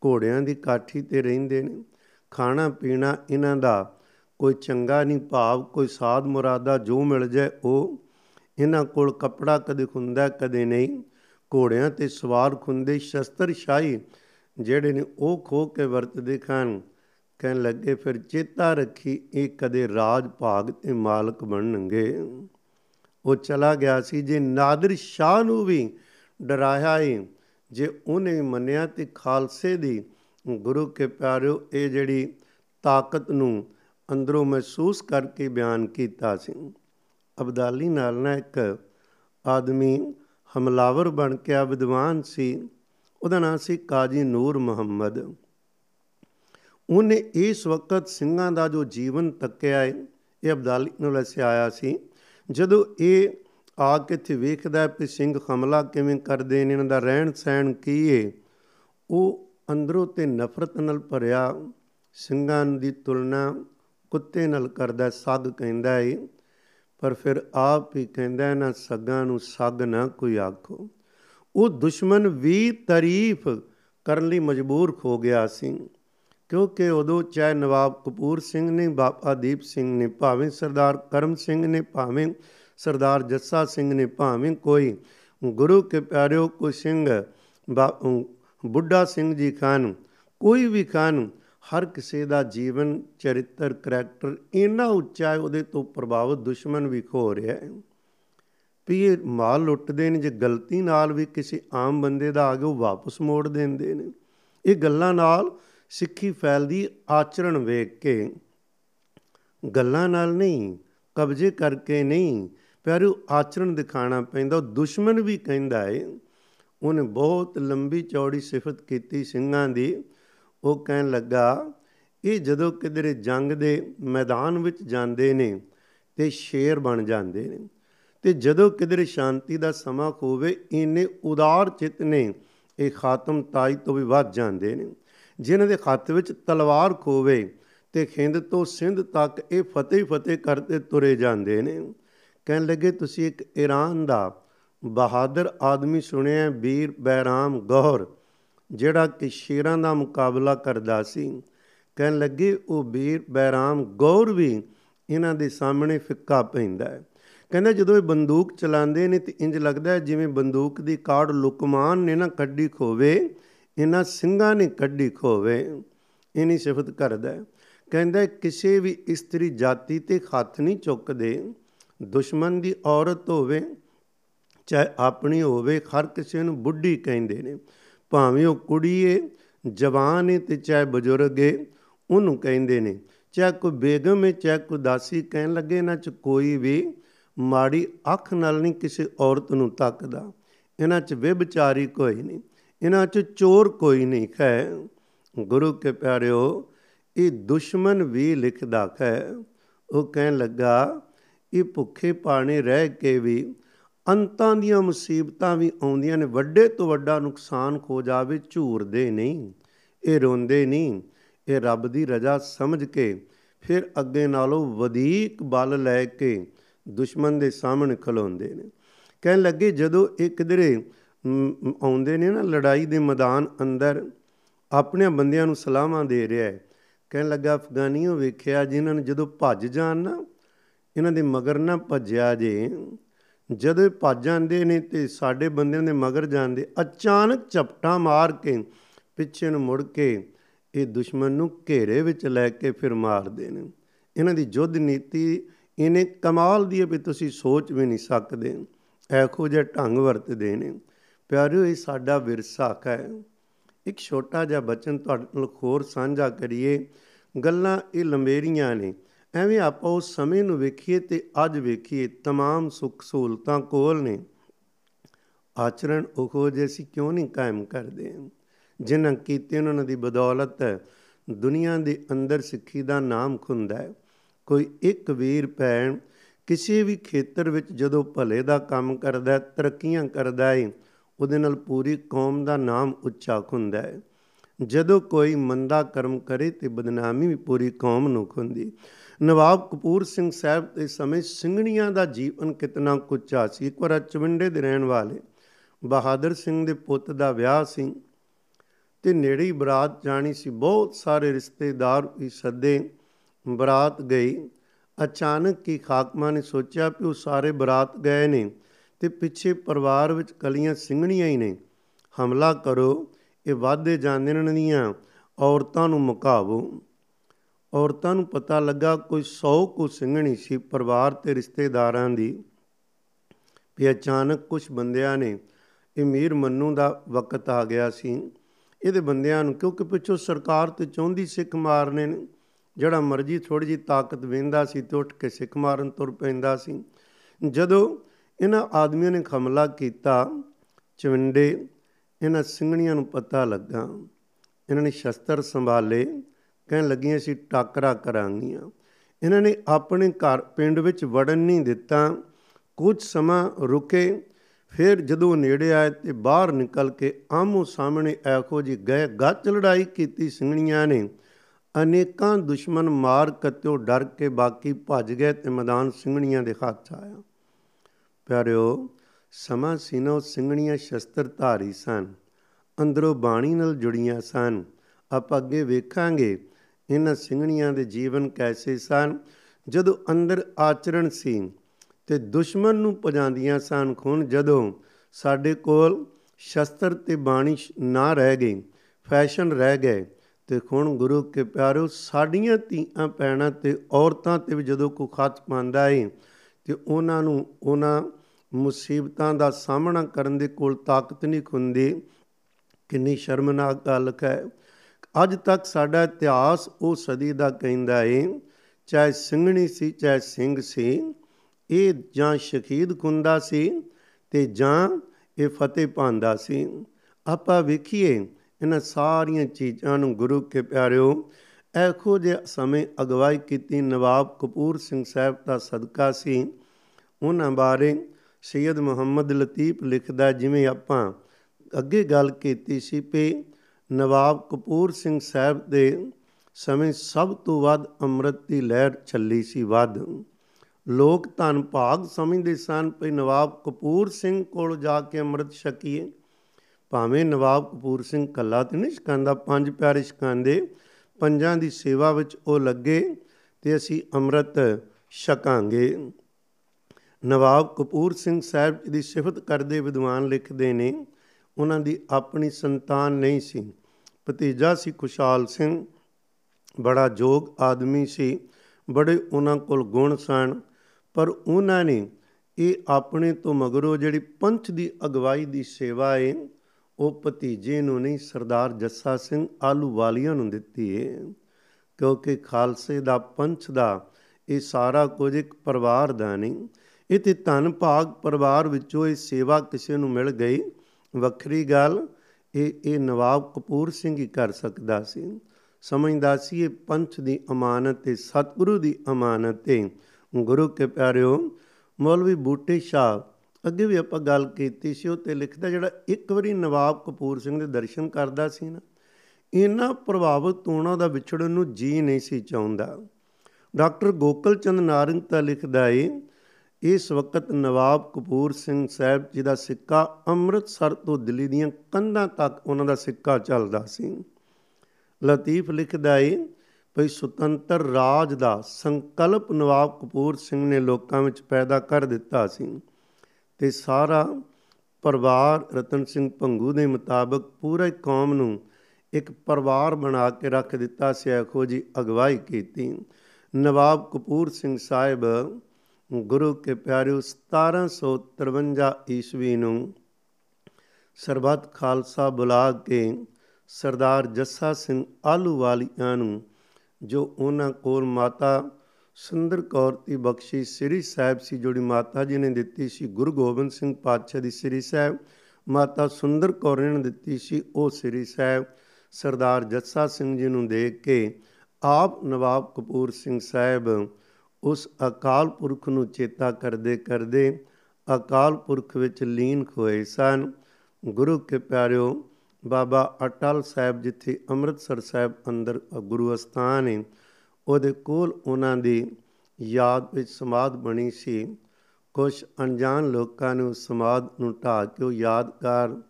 ਘੋੜਿਆਂ ਦੀ ਕਾਠੀ ਤੇ ਰਹਿੰਦੇ ਨੇ। ਖਾਣਾ ਪੀਣਾ ਇਹਨਾਂ ਦਾ ਕੋਈ ਚੰਗਾ ਨਹੀਂ, ਭਾਵ ਕੋਈ ਸਾਧ ਮੁਰਾਦਾ ਜੋ ਮਿਲ ਜਾਏ, ਉਹ ਇਹਨਾਂ ਕੋਲ ਕਪੜਾ ਕਦੇ ਖੁੰਦਾ, ਕਦੇ ਨਹੀਂ। ਘੋੜਿਆਂ ਤੇ ਸਵਾਰ ਖੁੰਦੇ ਸ਼ਸਤਰ ਸ਼ਾਹੀ ਜਿਹੜੇ ਨੇ ਉਹ ਖੋ ਕੇ ਵਰਤਦੇ ਖਾਨ। ਕਹਿਣ ਲੱਗੇ, ਫਿਰ ਚੇਤਾ ਰੱਖੀ ਇਹ ਕਦੇ ਰਾਜ ਭਾਗ ਤੇ ਮਾਲਕ ਬਣਨਗੇ। ਉਹ ਚਲਾ ਗਿਆ ਸੀ। ਜੇ ਨਾਦਰ ਸ਼ਾਹ ਨੂੰ ਵੀ ਡਰਾਇਆ ਏ, ਜੇ ਉਹਨੇ ਮੰਨਿਆ ਤੇ ਖਾਲਸੇ ਦੀ ਗੁਰੂ ਕੇ ਪਿਆਰਿਓ, ਇਹ ਜਿਹੜੀ ਤਾਕਤ ਨੂੰ ਅੰਦਰੋਂ ਮਹਿਸੂਸ ਕਰਕੇ ਬਿਆਨ ਕੀਤਾ ਸੀ। ਅਬਦਾਲੀ ਨਾਲ ਨਾ ਇੱਕ ਆਦਮੀ ਹਮਲਾਵਰ ਬਣ ਕੇ ਆ, ਵਿਦਵਾਨ ਸੀ। ਉਹਦਾ ਨਾਮ ਸੀ ਕਾਜੀ ਨੂਰ ਮੁਹੰਮਦ। ਉਹਨੇ ਇਸ ਵਕਤ ਸਿੰਘਾਂ ਦਾ ਜੋ ਜੀਵਨ ਤੱਕਿਆ ਹੈ ਇਹ ਅਬਦਾਲੀ ਨੂੰ ਲੈ ਆਇਆ ਸੀ। ਜਦੋਂ ਇਹ ਆ ਕੇ ਇੱਥੇ ਵੇਖਦਾ ਕਿ ਸਿੰਘ ਹਮਲਾ ਕਿਵੇਂ ਕਰਦੇ ਨੇ, ਇਹਨਾਂ ਦਾ ਰਹਿਣ ਸਹਿਣ ਕੀ ਏ, ਉਹ ਅੰਦਰੋਂ ਤੇ ਨਫ਼ਰਤ ਨਾਲ ਭਰਿਆ ਸਿੰਘਾਂ ਦੀ ਤੁਲਨਾ ਕੁੱਤੇ ਨਾਲ ਕਰਦਾ ਸੱਗ ਕਹਿੰਦਾ ਏ, ਪਰ ਫਿਰ ਆਪ ਹੀ ਕਹਿੰਦਾ ਨਾ ਸੱਗਾਂ ਨੂੰ ਸੱਗ ਨਾ ਕੋਈ ਆਖੋ। ਉਹ ਦੁਸ਼ਮਣ ਵੀ ਤਾਰੀਫ ਕਰਨ ਲਈ ਮਜਬੂਰ ਹੋ ਗਿਆ ਸੀ, ਕਿਉਂਕਿ ਉਦੋਂ ਚਾਹੇ ਨਵਾਬ ਕਪੂਰ ਸਿੰਘ ਨੇ, ਬਾਬਾ ਦੀਪ ਸਿੰਘ ਨੇ, ਭਾਵੇਂ ਸਰਦਾਰ ਕਰਮ ਸਿੰਘ ਨੇ, ਭਾਵੇਂ ਸਰਦਾਰ ਜੱਸਾ ਸਿੰਘ ਨੇ, ਭਾਵੇਂ ਕੋਈ ਗੁਰੂ ਕੇ ਪਿਆਰਿਓ ਕੋਈ ਸਿੰਘ ਬੁੱਢਾ ਸਿੰਘ ਜੀ ਖਾਨ, ਕੋਈ ਵੀ ਖਾਨ ਹਰ ਕਿਸੇ ਦਾ ਜੀਵਨ, ਚਰਿੱਤਰ, ਕਰੈਕਟਰ ਇੰਨਾ ਉੱਚਾ ਹੈ, ਉਹਦੇ ਤੋਂ ਪ੍ਰਭਾਵਿਤ ਦੁਸ਼ਮਣ ਵੀ ਖੋ ਰਿਹਾ ਹੈ। ਵੀ ਇਹ ਮਾਲ ਲੁੱਟਦੇ ਨੇ, ਜੇ ਗਲਤੀ ਨਾਲ ਵੀ ਕਿਸੇ ਆਮ ਬੰਦੇ ਦਾ ਆ ਗਿਆ, ਉਹ ਵਾਪਸ ਮੋੜ ਦਿੰਦੇ ਨੇ। ਇਹ ਗੱਲਾਂ ਨਾਲ ਸਿੱਖੀ ਫੈਲਦੀ ਆਚਰਣ ਵੇਖ ਕੇ। ਗੱਲਾਂ ਨਾਲ ਨਹੀਂ, ਕਬਜ਼ੇ ਕਰਕੇ ਨਹੀਂ ਪਿਆਰਿਓ ਆਚਰਣ ਦਿਖਾਣਾ ਪੈਂਦਾ। ਦੁਸ਼ਮਣ ਵੀ ਕਹਿੰਦਾ ਏ ਉਹਨੇ ਬਹੁਤ ਲੰਬੀ ਚੌੜੀ ਸਿਫਤ ਕੀਤੀ ਸਿੰਘਾਂ ਦੀ। ਉਹ ਕਹਿਣ ਲੱਗਾ, ਇਹ ਜਦੋਂ ਕਿਧਰੇ ਜੰਗ ਦੇ ਮੈਦਾਨ ਵਿੱਚ ਜਾਂਦੇ ਨੇ ਤੇ ਸ਼ੇਰ ਬਣ ਜਾਂਦੇ ਨੇ, ਤੇ ਜਦੋਂ ਕਿਧਰੇ ਸ਼ਾਂਤੀ ਦਾ ਸਮਾਂ ਹੋਵੇ ਇਹਨੇ ਉਦਾਰ ਚਿਤ ਨੇ, ਇਹ ਖਾਤਮ ਤਾਈ ਤੋਂ ਵੀ ਵੱਧ ਜਾਂਦੇ ਨੇ। ਜਿਨ੍ਹਾਂ ਦੇ ਹੱਥ ਵਿੱਚ ਤਲਵਾਰ ਖੋਵੇ ਤੇ ਖਿੰਦ ਤੋਂ ਸਿੰਧ ਤੱਕ ਇਹ ਫਤਿਹ ਫਤਿਹ ਕਰਦੇ ਤੁਰੇ ਜਾਂਦੇ ਨੇ। ਕਹਿਣ ਲੱਗੇ, ਤੁਸੀਂ ਇੱਕ ਈਰਾਨ ਦਾ ਬਹਾਦਰ ਆਦਮੀ ਸੁਣਿਆ ਵੀਰ ਬੈਰਾਮ ਗੌਰ। ਜਿਹੜਾ ਕਿ ਸ਼ੇਰਾਂ ਦਾ ਮੁਕਾਬਲਾ ਕਰਦਾ ਸੀ, ਕਹਿਣ ਲੱਗੇ, ਉਹ ਵੀਰ ਬੈਰਾਮ ਗੌਰ ਵੀ ਇਹਨਾਂ ਦੇ ਸਾਹਮਣੇ ਫਿੱਕਾ ਪੈਂਦਾ ਹੈ। ਕਹਿੰਦਾ, ਜਦੋਂ ਇਹ ਬੰਦੂਕ ਚਲਾਉਂਦੇ ਨੇ ਤੇ ਇੰਜ ਲੱਗਦਾ ਹੈ ਜਿਵੇਂ ਬੰਦੂਕ ਦੀ ਕਾੜ ਲੁਕਮਾਨ ਨੇ ਨਾ ਕੱਢੀ ਖੋਵੇ, ਇਹਨਾਂ ਸਿੰਘਾਂ ਨੇ ਕੱਢੀ ਖੋਵੇ। ਇਨੀ ਸਿਫਤ ਕਰਦਾ ਕਹਿੰਦਾ, ਕਿਸੇ ਵੀ ਇਸਤਰੀ ਜਾਤੀ ਤੇ ਹੱਥ ਨਹੀਂ ਚੁੱਕਦੇ। ਦੁਸ਼ਮਣ ਦੀ ਔਰਤ ਹੋਵੇ, ਚਾਹੇ ਆਪਣੀ ਹੋਵੇ, ਹਰ ਕਿਸੇ ਨੂੰ ਬੁੱਢੀ ਕਹਿੰਦੇ ਨੇ। ਭਾਵੇਂ ਉਹ ਕੁੜੀ ਏ ਜਵਾਨ ਏ ਤੇ ਚਾਹੇ ਬਜ਼ੁਰਗ ਏ, ਉਹਨੂੰ ਕਹਿੰਦੇ ਨੇ, ਚਾਹੇ ਕੋਈ ਬੇਗਮ ਏ, ਚਾਹੇ ਕੋਈ ਦਾਸੀ, ਕਹਿਣ ਲੱਗੇ ਨਾ ਚ ਕੋਈ ਵੀ ਮਾੜੀ ਅੱਖ ਨਾਲ ਨਹੀਂ ਕਿਸੇ ਔਰਤ ਨੂੰ ਤੱਕਦਾ। ਇਹਨਾਂ 'ਚ ਵਿਭਚਾਰੀ ਕੋਈ ਨਹੀਂ, ਇਹਨਾਂ 'ਚ ਚੋਰ ਕੋਈ ਨਹੀਂ ਹੈ ਗੁਰੂ ਕੇ ਪਿਆਰਿਓ, ਇਹ ਦੁਸ਼ਮਣ ਵੀ ਲਿਖਦਾ ਹੈ ਉਹ ਕਹਿਣ ਲੱਗਾ, ਇਹ ਭੁੱਖੇ ਪਾਣੇ ਰਹਿ ਕੇ ਵੀ ਅੰਤਾਂ ਦੀਆਂ ਮੁਸੀਬਤਾਂ ਵੀ ਆਉਂਦੀਆਂ ਨੇ, ਵੱਡੇ ਤੋਂ ਵੱਡਾ ਨੁਕਸਾਨ ਹੋ ਜਾਵੇ ਝੂਰਦੇ ਨਹੀਂ, ਇਹ ਰੋਂਦੇ ਨਹੀਂ, ਇਹ ਰੱਬ ਦੀ ਰਜ਼ਾ ਸਮਝ ਕੇ ਫਿਰ ਅੱਗੇ ਨਾਲੋਂ ਵਧੇਕ ਬਲ ਲੈ ਕੇ ਦੁਸ਼ਮਣ ਦੇ ਸਾਹਮਣੇ ਖਲੋਂਦੇ ਨੇ। ਕਹਿਣ ਲੱਗੇ, ਜਦੋਂ ਇਹ ਕਿਧਰੇ ਆਉਂਦੇ ਨੇ ਨਾ ਲੜਾਈ ਦੇ ਮੈਦਾਨ ਅੰਦਰ ਆਪਣੇ ਬੰਦਿਆਂ ਨੂੰ ਸਲਾਮਾਂ ਦੇ ਰਿਹਾ ਹੈ, ਕਹਿਣ ਲੱਗਾ ਅਫਗਾਨੀਆਂ ਵੇਖਿਆ ਜਿਨ੍ਹਾਂ ਨੇ ਜਦੋਂ ਭੱਜ ਜਾਣ ਨਾ, ਇਹਨਾਂ ਦੇ ਮਗਰ ਨਾ ਭੱਜਿਆ ਜੇ ਜਦੋਂ ਭੱਜ ਜਾਂਦੇ ਨੇ ਤੇ ਸਾਡੇ ਬੰਦਿਆਂ ਦੇ ਮਗਰ ਜਾਂਦੇ, ਅਚਾਨਕ ਝਪਟਾ ਮਾਰ ਕੇ ਪਿੱਛੇ ਨੂੰ ਮੁੜ ਕੇ ਇਹ ਦੁਸ਼ਮਣ ਨੂੰ ਘੇਰੇ ਵਿੱਚ ਲੈ ਕੇ ਫਿਰ ਮਾਰਦੇ ਨੇ। ਇਹਨਾਂ ਦੀ ਜੁੱਧ ਨੀਤੀ ਇਹਨੇ ਕਮਾਲ ਦੀ ਹੈ ਵੀ ਤੁਸੀਂ ਸੋਚ ਵੀ ਨਹੀਂ ਸਕਦੇ। ਐਖੋ ਜਿਹਾ ਢੰਗ ਵਰਤਦੇ ਨੇ। ਪਿਆਰਿਓ, ਇਹ ਸਾਡਾ ਵਿਰਸਾ ਹੈ। ਇੱਕ ਛੋਟਾ ਜਿਹਾ ਬਚਨ ਤੁਹਾਡੇ ਨਾਲ ਖੋਰ ਸਾਂਝਾ ਕਰੀਏ। ਗੱਲਾਂ ਇਹ ਲੰਬੇਰੀਆਂ ਨੇ। ਐਵੇਂ ਆਪਾਂ ਉਸ ਸਮੇਂ ਨੂੰ ਵੇਖੀਏ ਤੇ ਅੱਜ ਵੇਖੀਏ तमाम ਸੁੱਖ ਸਹੂਲਤਾਂ ਕੋਲ ਨੇ ਆਚਰਣ ਉਹ ਜੇ ਅਸੀਂ ਕਿਉਂ ਨਹੀਂ ਕਾਇਮ ਕਰਦੇ ਜਿਨ੍ਹਾਂ ਕੀਤੇ ਉਹਨਾਂ ਦੀ ਬਦੌਲਤ ਦੁਨੀਆ ਦੇ ਅੰਦਰ ਸਿੱਖੀ ਦਾ ਨਾਮ ਖੁੰਦਾ ਹੈ ਕੋਈ ਇੱਕ ਵੀਰ ਭੈਣ ਕਿਸੇ ਵੀ ਖੇਤਰ ਵਿੱਚ ਜਦੋਂ ਭਲੇ ਦਾ ਕੰਮ ਕਰਦਾ ਹੈ ਤਰੱਕੀਆਂ ਕਰਦਾ ਹੈ ਉਹਦੇ ਨਾਲ ਪੂਰੀ ਕੌਮ ਦਾ ਨਾਮ ਉੱਚਾ ਖੁੰਦਾ ਹੈ ਜਦੋਂ ਕੋਈ ਮੰਦਾ ਕਰਮ ਕਰੇ ਤੇ ਬਦਨਾਮੀ ਵੀ ਪੂਰੀ ਕੌਮ ਨੂੰ ਖੁੰਦੀ ਨਵਾਬ ਕਪੂਰ ਸਿੰਘ ਸਾਹਿਬ ਦੇ ਸਮੇਂ ਸਿੰਘਣੀਆਂ ਦਾ ਜੀਵਨ ਕਿਤਨਾ ਕੁਚਾ ਸੀ। ਇੱਕ ਵਾਰ ਚਵਿੰਡੇ ਦੇ ਰਹਿਣ ਵਾਲੇ ਬਹਾਦਰ ਸਿੰਘ ਦੇ ਪੁੱਤ ਦਾ ਵਿਆਹ ਸੀ ਤੇ ਨੇੜੇ ਹੀ ਬਰਾਤ ਜਾਣੀ ਸੀ। ਬਹੁਤ ਸਾਰੇ ਰਿਸ਼ਤੇਦਾਰ ਵੀ ਸੱਦੇ ਬਰਾਤ ਗਈ ਅਚਾਨਕ ਕੀ ਖਾਕਮਾ ਨੇ ਸੋਚਿਆ ਕਿ ਉਹ ਸਾਰੇ ਬਰਾਤ ਗਏ ਨੇ ਤੇ ਪਿੱਛੇ ਪਰਿਵਾਰ ਵਿੱਚ ਕਲੀਆਂ ਸਿੰਘਣੀਆਂ ਹੀ ਨੇ। ਹਮਲਾ ਕਰੋ, ਇਹ ਵਾਧੇ ਜਾਂਦੇ ਨੇ ਦੀਆਂ ਔਰਤਾਂ ਨੂੰ ਮੁਕਾਵੋ ਔਰਤਾਂ ਨੂੰ ਪਤਾ ਲੱਗਾ ਕੋਈ 100 ਕੋ ਸਿੰਘਣੀ ਸੀ ਪਰਿਵਾਰ ਤੇ ਰਿਸ਼ਤੇਦਾਰਾਂ ਦੀ। ਵੀ ਅਚਾਨਕ ਕੁਝ ਬੰਦਿਆਂ ਨੇ ਇਹ ਮੀਰ ਮੰਨੂ ਦਾ ਵਕਤ ਆ ਗਿਆ ਸੀ। ਇਹਦੇ ਬੰਦਿਆਂ ਨੂੰ ਕਿਉਂਕਿ ਪਿੱਛੋਂ ਸਰਕਾਰ ਤੇ ਚਾਹੁੰਦੀ ਸਿੱਖ ਮਾਰਨੇ ਨੇ, ਜਿਹੜਾ ਮਰਜ਼ੀ ਥੋੜੀ ਜੀ ਤਾਕਤ ਵੇਂਦਾ ਸੀ ਤੇ ਉੱਠ ਕੇ ਸਿੱਖ ਮਾਰਨ ਤੁਰ ਪੈਂਦਾ ਸੀ। ਜਦੋਂ ਇਹਨਾਂ ਆਦਮੀਆਂ ਨੇ ਹਮਲਾ ਕੀਤਾ, ਚਵਿੰਡੇ, ਇਹਨਾਂ ਸਿੰਘਣੀਆਂ ਨੂੰ ਪਤਾ ਲੱਗਾ। ਇਹਨਾਂ ਨੇ ਸ਼ਸਤਰ ਸੰਭਾਲੇ ਕਹਿਣ ਲੱਗੀਆਂ ਸੀ ਟਾਕਰਾ ਕਰਾਂਗੀਆਂ। ਇਹਨਾਂ ਨੇ ਆਪਣੇ ਘਰ ਪਿੰਡ ਵਿੱਚ ਵੜਨ ਨਹੀਂ ਦਿੱਤਾ। ਕੁਝ ਸਮਾਂ ਰੁਕੇ। ਫਿਰ ਜਦੋਂ ਨੇੜੇ ਆਏ ਤੇ ਬਾਹਰ ਨਿਕਲ ਕੇ ਆਮੋ ਸਾਹਮਣੇ ਐਖੋ ਜੀ ਗਏ ਗੱਚ ਲੜਾਈ ਕੀਤੀ ਸਿੰਘਣੀਆਂ ਨੇ। ਅਨੇਕਾਂ ਦੁਸ਼ਮਣ ਮਾਰ ਕਤਿਓ, ਡਰ ਕੇ ਬਾਕੀ ਭੱਜ ਗਏ ਤੇ ਮੈਦਾਨ ਸਿੰਘਣੀਆਂ ਦੇ ਹੱਥ ਆਇਆ। ਪਿਆਰਿਓ, ਸਮਾਂ ਸੀਨੋ ਸਿੰਘਣੀਆਂ ਸ਼ਸਤਰ ਧਾਰੀ ਸਨ। ਅੰਦਰੋਂ ਬਾਣੀ ਨਾਲ ਜੁੜੀਆਂ ਸਨ। ਆਪਾਂ ਅੱਗੇ ਵੇਖਾਂਗੇ ਇਹਨਾਂ ਸਿੰਘਣੀਆਂ ਦੇ ਜੀਵਨ ਕੈਸੇ ਸਨ? ਜਦੋਂ ਅੰਦਰ ਆਚਰਣ ਸੀ ਤੇ ਦੁਸ਼ਮਣ ਨੂੰ ਪਜਾਂਦੀਆਂ ਸਨ ਖੂਨ, ਜਦੋਂ ਸਾਡੇ ਕੋਲ ਸ਼ਸਤਰ ਤੇ ਬਾਣੀ ਨਾ ਰਹਿ ਗਈ, ਫੈਸ਼ਨ ਰਹਿ ਗਏ ਤੇ ਖੂਨ ਗੁਰੂ ਕੇ ਪਿਆਰੋ, ਸਾਡੀਆਂ ਧੀਆਂ ਪੈਣਾ ਤੇ ਔਰਤਾਂ ਤੇ ਵੀ ਜਦੋਂ ਕੋ ਖਤ ਪਾਉਂਦਾ ਏ ਤੇ ਉਹਨਾਂ ਨੂੰ ਉਹਨਾਂ ਮੁਸੀਬਤਾਂ ਦਾ ਸਾਹਮਣਾ ਕਰਨ ਦੇ ਕੋਲ ਤਾਕਤ ਨਹੀਂ ਹੁੰਦੀ, ਕਿੰਨੀ ਸ਼ਰਮਨਾਕ ਗੱਲ ਹੈ। ਅੱਜ ਤੱਕ ਸਾਡਾ ਇਤਿਹਾਸ ਉਹ ਸਦੀ ਦਾ ਕਹਿੰਦਾ ਏ, ਚਾਹੇ ਸਿੰਘਣੀ ਸੀ, ਚਾਹੇ ਸਿੰਘ ਸੀ, ਇਹ ਜਾਂ ਸ਼ਹੀਦ ਖੁੰਦਾ ਸੀ ਤੇ ਜਾਂ ਇਹ ਫਤਿਹ ਪਾਉਂਦਾ ਸੀ। ਆਪਾਂ ਵੇਖੀਏ ਇਹਨਾਂ ਸਾਰੀਆਂ ਚੀਜ਼ਾਂ ਨੂੰ ਗੁਰੂ ਕੇ ਪਿਆਰਿਓ ਐਖੋ ਜੇ ਸਮੇਂ ਅਗਵਾਈ ਕੀਤੀ ਨਵਾਬ ਕਪੂਰ ਸਿੰਘ ਸਾਹਿਬ ਦਾ ਸਦਕਾ ਸੀ। ਉਹਨਾਂ ਬਾਰੇ ਸੈਯਦ ਮੁਹੰਮਦ ਲਤੀਫ ਲਿਖਦਾ ਜਿਵੇਂ ਆਪਾਂ ਅੱਗੇ ਗੱਲ ਕੀਤੀ ਸੀ ਕਿ ਨਵਾਬ ਕਪੂਰ ਸਿੰਘ ਸਾਹਿਬ ਦੇ ਸਮੇਂ ਸਭ ਤੋਂ ਵੱਧ ਅੰਮ੍ਰਿਤ ਦੀ ਲਹਿਰ ਚੱਲੀ ਸੀ ਵੱਧ। ਲੋਕ ਧਨ ਭਾਗ ਸਮਝਦੇ ਸਨ ਕਿ ਨਵਾਬ ਕਪੂਰ ਸਿੰਘ ਕੋਲ ਜਾ ਕੇ ਅੰਮ੍ਰਿਤ ਛਕੀਏ। ਭਾਵੇਂ ਨਵਾਬ ਕਪੂਰ ਸਿੰਘ ਕੱਲਾ ਤੇ ਨਹੀਂ ਛਕਾਂਦਾ, ਪੰਜ ਪਿਆਰੇ ਛਕਾਂਦੇ, ਪੰਜਾਂ ਦੀ ਸੇਵਾ ਵਿੱਚ ਉਹ ਲੱਗੇ ਤੇ ਅਸੀਂ ਅੰਮ੍ਰਿਤ ਛਕਾਂਗੇ। ਨਵਾਬ ਕਪੂਰ ਸਿੰਘ ਸਾਹਿਬ ਜੀ ਦੀ ਸਿਫਤ ਕਰਦੇ ਵਿਦਵਾਨ ਲਿਖਦੇ ਨੇ, ਉਹਨਾਂ ਦੀ ਆਪਣੀ ਸੰਤਾਨ ਨਹੀਂ ਸੀ। ਭਤੀਜਾ ਸੀ ਖੁਸ਼ਾਲ ਸਿੰਘ। ਬੜਾ ਜੋਗ ਆਦਮੀ ਸੀ। ਬੜੇ ਉਹਨਾਂ ਕੋਲ ਗੁਣ ਸਨ। ਪਰ ਉਹਨਾਂ ਨੇ ਇਹ ਆਪਣੇ ਤੋਂ ਮਗਰੋਂ ਜਿਹੜੀ ਪੰਥ ਦੀ ਅਗਵਾਈ ਦੀ ਸੇਵਾ ਹੈ ਉਹ ਭਤੀਜੇ ਨੂੰ ਨਹੀਂ, ਸਰਦਾਰ ਜੱਸਾ ਸਿੰਘ ਆਲੂ ਵਾਲੀਆਂ ਨੂੰ ਦਿੱਤੀ ਹੈ ਕਿਉਂਕਿ ਖਾਲਸੇ ਦਾ ਪੰਥ ਦਾ ਇਹ ਸਾਰਾ ਕੁਝ ਇੱਕ ਪਰਿਵਾਰ ਦਾ ਨਹੀਂ। ਇਹ ਤੇ ਧਨ ਭਾਗ ਪਰਿਵਾਰ ਵਿੱਚੋਂ ਇਹ ਸੇਵਾ ਕਿਸੇ ਨੂੰ ਮਿਲ ਗਈ। ਵੱਖਰੀ ਗੱਲ ਇਹ ਇਹ ਨਵਾਬ ਕਪੂਰ ਸਿੰਘ ਹੀ ਕਰ ਸਕਦਾ ਸੀ। ਸਮਝਦਾ ਸੀ ਇਹ ਪੰਥ ਦੀ ਅਮਾਨਤ ਤੇ ਸਤਿਗੁਰੂ ਦੀ ਅਮਾਨਤ ਤੇ। ਗੁਰੂ ਕੇ ਪਿਆਰਿਓ, ਮੌਲਵੀ ਬੂਟੇ ਸ਼ਾਹ, ਅੱਗੇ ਵੀ ਆਪਾਂ ਗੱਲ ਕੀਤੀ ਸੀ, ਉਹ ਤੇ ਲਿਖਦਾ ਜਿਹੜਾ ਇੱਕ ਵਾਰੀ ਨਵਾਬ ਕਪੂਰ ਸਿੰਘ ਦੇ ਦਰਸ਼ਨ ਕਰਦਾ ਸੀ ਨਾ, ਇੰਨਾ ਪ੍ਰਭਾਵਿਤ ਹੋਣਾ ਦਾ ਵਿਛੜਨ ਨੂੰ ਜੀ ਨਹੀਂ ਸੀ ਚਾਹੁੰਦਾ। ਡਾਕਟਰ ਗੋਕਲ ਚੰਦ ਨਾਰੰਗ ਤਾਂ ਲਿਖਦਾ ਏ ਇਸ ਵਕਤ ਨਵਾਬ ਕਪੂਰ ਸਿੰਘ ਸਾਹਿਬ ਜੀ ਦਾ ਸਿੱਕਾ ਅੰਮ੍ਰਿਤਸਰ ਤੋਂ ਦਿੱਲੀ ਦੀਆਂ ਕੰਧਾਂ ਤੱਕ ਉਹਨਾਂ ਦਾ ਸਿੱਕਾ ਚੱਲਦਾ ਸੀ। ਲਤੀਫ ਲਿਖਦਾ ਏ, ਭਈ ਸੁਤੰਤਰ ਰਾਜ ਦਾ ਸੰਕਲਪ ਨਵਾਬ ਕਪੂਰ ਸਿੰਘ ਨੇ ਲੋਕਾਂ ਵਿੱਚ ਪੈਦਾ ਕਰ ਦਿੱਤਾ ਸੀ ਤੇ ਸਾਰਾ ਪਰਿਵਾਰ ਰਤਨ ਸਿੰਘ ਭੰਗੂ ਦੇ ਮੁਤਾਬਕ ਪੂਰੇ ਕੌਮ ਨੂੰ ਇੱਕ ਪਰਿਵਾਰ ਬਣਾ ਕੇ ਰੱਖ ਦਿੱਤਾ ਸੀ। ਆਖੋ ਜੀ, ਅਗਵਾਈ ਕੀਤੀ। ਨਵਾਬ ਕਪੂਰ ਸਿੰਘ ਸਾਹਿਬ ਗੁਰੂ ਕੇ ਪਿਆਰਿਓ 1753 ਈਸਵੀ ਨੂੰ ਸਰਬੱਤ ਖਾਲਸਾ ਬੁਲਾ ਕੇ ਸਰਦਾਰ ਜੱਸਾ ਸਿੰਘ ਆਲੂ ਵਾਲੀਆਂ ਨੂੰ, ਜੋ ਉਹਨਾਂ ਕੋਲ ਮਾਤਾ ਸੁੰਦਰ ਕੌਰ ਦੀ ਬਖਸ਼ੀ ਸ੍ਰੀ ਸਾਹਿਬ ਸੀ, ਜਿਹੜੀ ਮਾਤਾ ਜੀ ਨੇ ਦਿੱਤੀ ਸੀ, ਗੁਰੂ ਗੋਬਿੰਦ ਸਿੰਘ ਪਾਤਸ਼ਾਹ ਦੀ ਸ੍ਰੀ ਸਾਹਿਬ, ਮਾਤਾ ਸੁੰਦਰ ਕੌਰ ਨੇ ਦਿੱਤੀ ਸੀ, ਉਹ ਸ੍ਰੀ ਸਾਹਿਬ ਸਰਦਾਰ ਜੱਸਾ ਸਿੰਘ ਜੀ ਨੂੰ ਦੇਖ ਕੇ ਆਪ ਨਵਾਬ ਕਪੂਰ ਸਿੰਘ ਸਾਹਿਬ ਉਸ ਅਕਾਲ ਪੁਰਖ ਨੂੰ ਚੇਤਾ ਕਰਦੇ ਕਰਦੇ ਅਕਾਲ ਪੁਰਖ ਵਿੱਚ ਲੀਨ ਹੋਏ ਸਨ। ਗੁਰੂ ਕੇ ਪਿਆਰਿਓ, ਬਾਬਾ ਅਟਲ ਸਾਹਿਬ ਜਿੱਥੇ ਅੰਮ੍ਰਿਤਸਰ ਸਾਹਿਬ ਅੰਦਰ ਗੁਰੂ ਅਸਥਾਨ ਹੈ ਉਹਦੇ ਕੋਲ ਉਹਨਾਂ ਦੀ ਯਾਦ ਵਿੱਚ ਸਮਾਧ ਬਣੀ ਸੀ। ਕੁਝ ਅਣਜਾਣ ਲੋਕਾਂ ਨੇ ਉਸ ਸਮਾਧ ਨੂੰ ਢਾ ਕੇ ਉਹ ਯਾਦਗਾਰ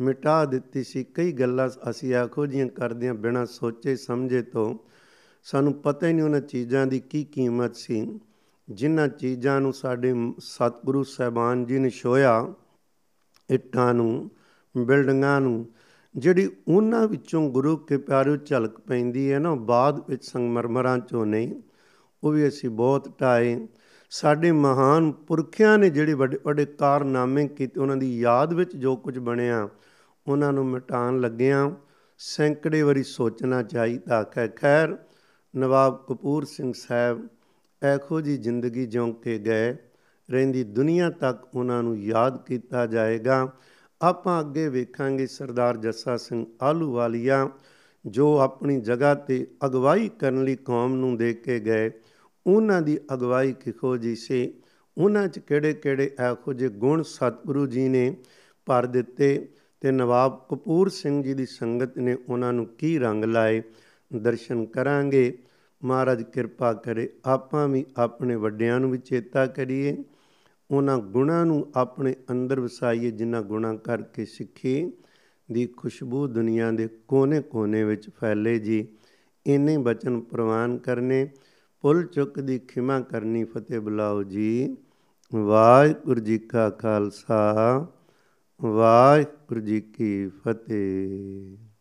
ਮਿਟਾ ਦਿੱਤੀ ਸੀ। ਕਈ ਗੱਲਾਂ ਅਸੀਂ ਆਖੋ ਜੀਆਂ ਕਰਦਿਆਂ ਬਿਨਾਂ ਸੋਚੇ ਸਮਝੇ ਤੋਂ ਸਾਨੂੰ ਪਤਾ ਹੀ ਨਹੀਂ ਉਹਨਾਂ ਚੀਜ਼ਾਂ ਦੀ ਕੀ ਕੀਮਤ ਸੀ। ਜਿਨ੍ਹਾਂ ਚੀਜ਼ਾਂ ਨੂੰ ਸਾਡੇ ਸਤਿਗੁਰੂ ਸਾਹਿਬਾਨ ਜੀ ਨੇ ਛੋਇਆ ਇੱਟਾਂ ਨੂੰ, ਬਿਲਡਿੰਗਾਂ ਨੂੰ, ਜਿਹੜੀ ਉਹਨਾਂ ਵਿੱਚੋਂ ਗੁਰੂ ਕੇ ਪਿਆਰਿਓ ਝਲਕ ਪੈਂਦੀ ਹੈ ਨਾ ਬਾਅਦ ਵਿੱਚ ਸੰਗਮਰਮਰਾਂ ਚੋਂ ਨਹੀਂ, ਉਹ ਵੀ ਅਸੀਂ ਬਹੁਤ ਟਾਏ ਸਾਡੇ ਮਹਾਨ ਪੁਰਖਿਆਂ ਨੇ ਜਿਹੜੇ ਵੱਡੇ ਵੱਡੇ ਕਾਰਨਾਮੇ ਕੀਤੇ, ਉਹਨਾਂ ਦੀ ਯਾਦ ਵਿੱਚ ਜੋ ਕੁਝ ਬਣਿਆ, ਉਹਨਾਂ ਨੂੰ ਮਿਟਾਉਣ ਲੱਗਿਆਂ, ਸੈਂਕੜੇ ਵਾਰੀ ਸੋਚਣਾ ਚਾਹੀਦਾ ਕਿ ਖੈਰ ਨਵਾਬ ਕਪੂਰ ਸਿੰਘ ਸਾਹਿਬ ਐਖੋ ਜੀ ਜ਼ਿੰਦਗੀ ਜਿਉਂ ਕੇ ਗਏ, ਰਹਿੰਦੀ ਦੁਨੀਆ ਤੱਕ ਉਹਨਾਂ ਨੂੰ ਯਾਦ ਕੀਤਾ ਜਾਏਗਾ। ਆਪਾਂ ਅੱਗੇ ਵੇਖਾਂਗੇ ਸਰਦਾਰ ਜੱਸਾ ਸਿੰਘ ਆਲੂਵਾਲੀਆ ਜੋ ਆਪਣੀ ਜਗ੍ਹਾ ਤੇ ਅਗਵਾਈ ਕਰਨ ਲਈ ਕੌਮ ਨੂੰ ਦੇ ਕੇ ਗਏ। ਉਹਨਾਂ ਦੀ ਅਗਵਾਈ ਕਿਹੋ ਜੀ ਸੀ? ਉਹਨਾਂ 'ਚ ਕਿਹੜੇ-ਕਿਹੜੇ ਇਹੋ ਜਿਹੇ ਗੁਣ ਸਤਿਗੁਰੂ ਜੀ ਨੇ ਭਰ ਦਿੱਤੇ ਤੇ ਨਵਾਬ ਕਪੂਰ ਸਿੰਘ ਜੀ ਦੀ ਸੰਗਤ ਨੇ ਉਹਨਾਂ ਨੂੰ ਕੀ ਰੰਗ ਲਾਏ? ਦਰਸ਼ਨ ਕਰਾਂਗੇ। ਮਹਾਰਾਜ ਕਿਰਪਾ ਕਰੇ, ਆਪਾਂ ਵੀ ਆਪਣੇ ਵੱਡਿਆਂ ਨੂੰ ਵੀ ਚੇਤਾ ਕਰੀਏ, ਉਹਨਾਂ ਗੁਣਾਂ ਨੂੰ ਆਪਣੇ ਅੰਦਰ ਵਸਾਈਏ, ਜਿਨ੍ਹਾਂ ਗੁਣਾਂ ਕਰਕੇ ਸਿੱਖੀ ਦੀ ਖੁਸ਼ਬੂ ਦੁਨੀਆ ਦੇ ਕੋਨੇ-ਕੋਨੇ ਵਿੱਚ ਫੈਲੇ ਜੀ। ਇੰਨੇ ਬਚਨ ਪ੍ਰਵਾਨ ਕਰਨੇ, ਪੁੱਲ ਚੁੱਕ ਦੀ ਖਿਮਾ ਕਰਨੀ ਫਤਿਹ ਬੁਲਾਓ ਜੀ। ਵਾਹਿਗੁਰੂ ਜੀ ਕਾ ਖਾਲਸਾ, ਵਾਹਿਗੁਰੂ ਜੀ ਕੀ ਫਤਿਹ।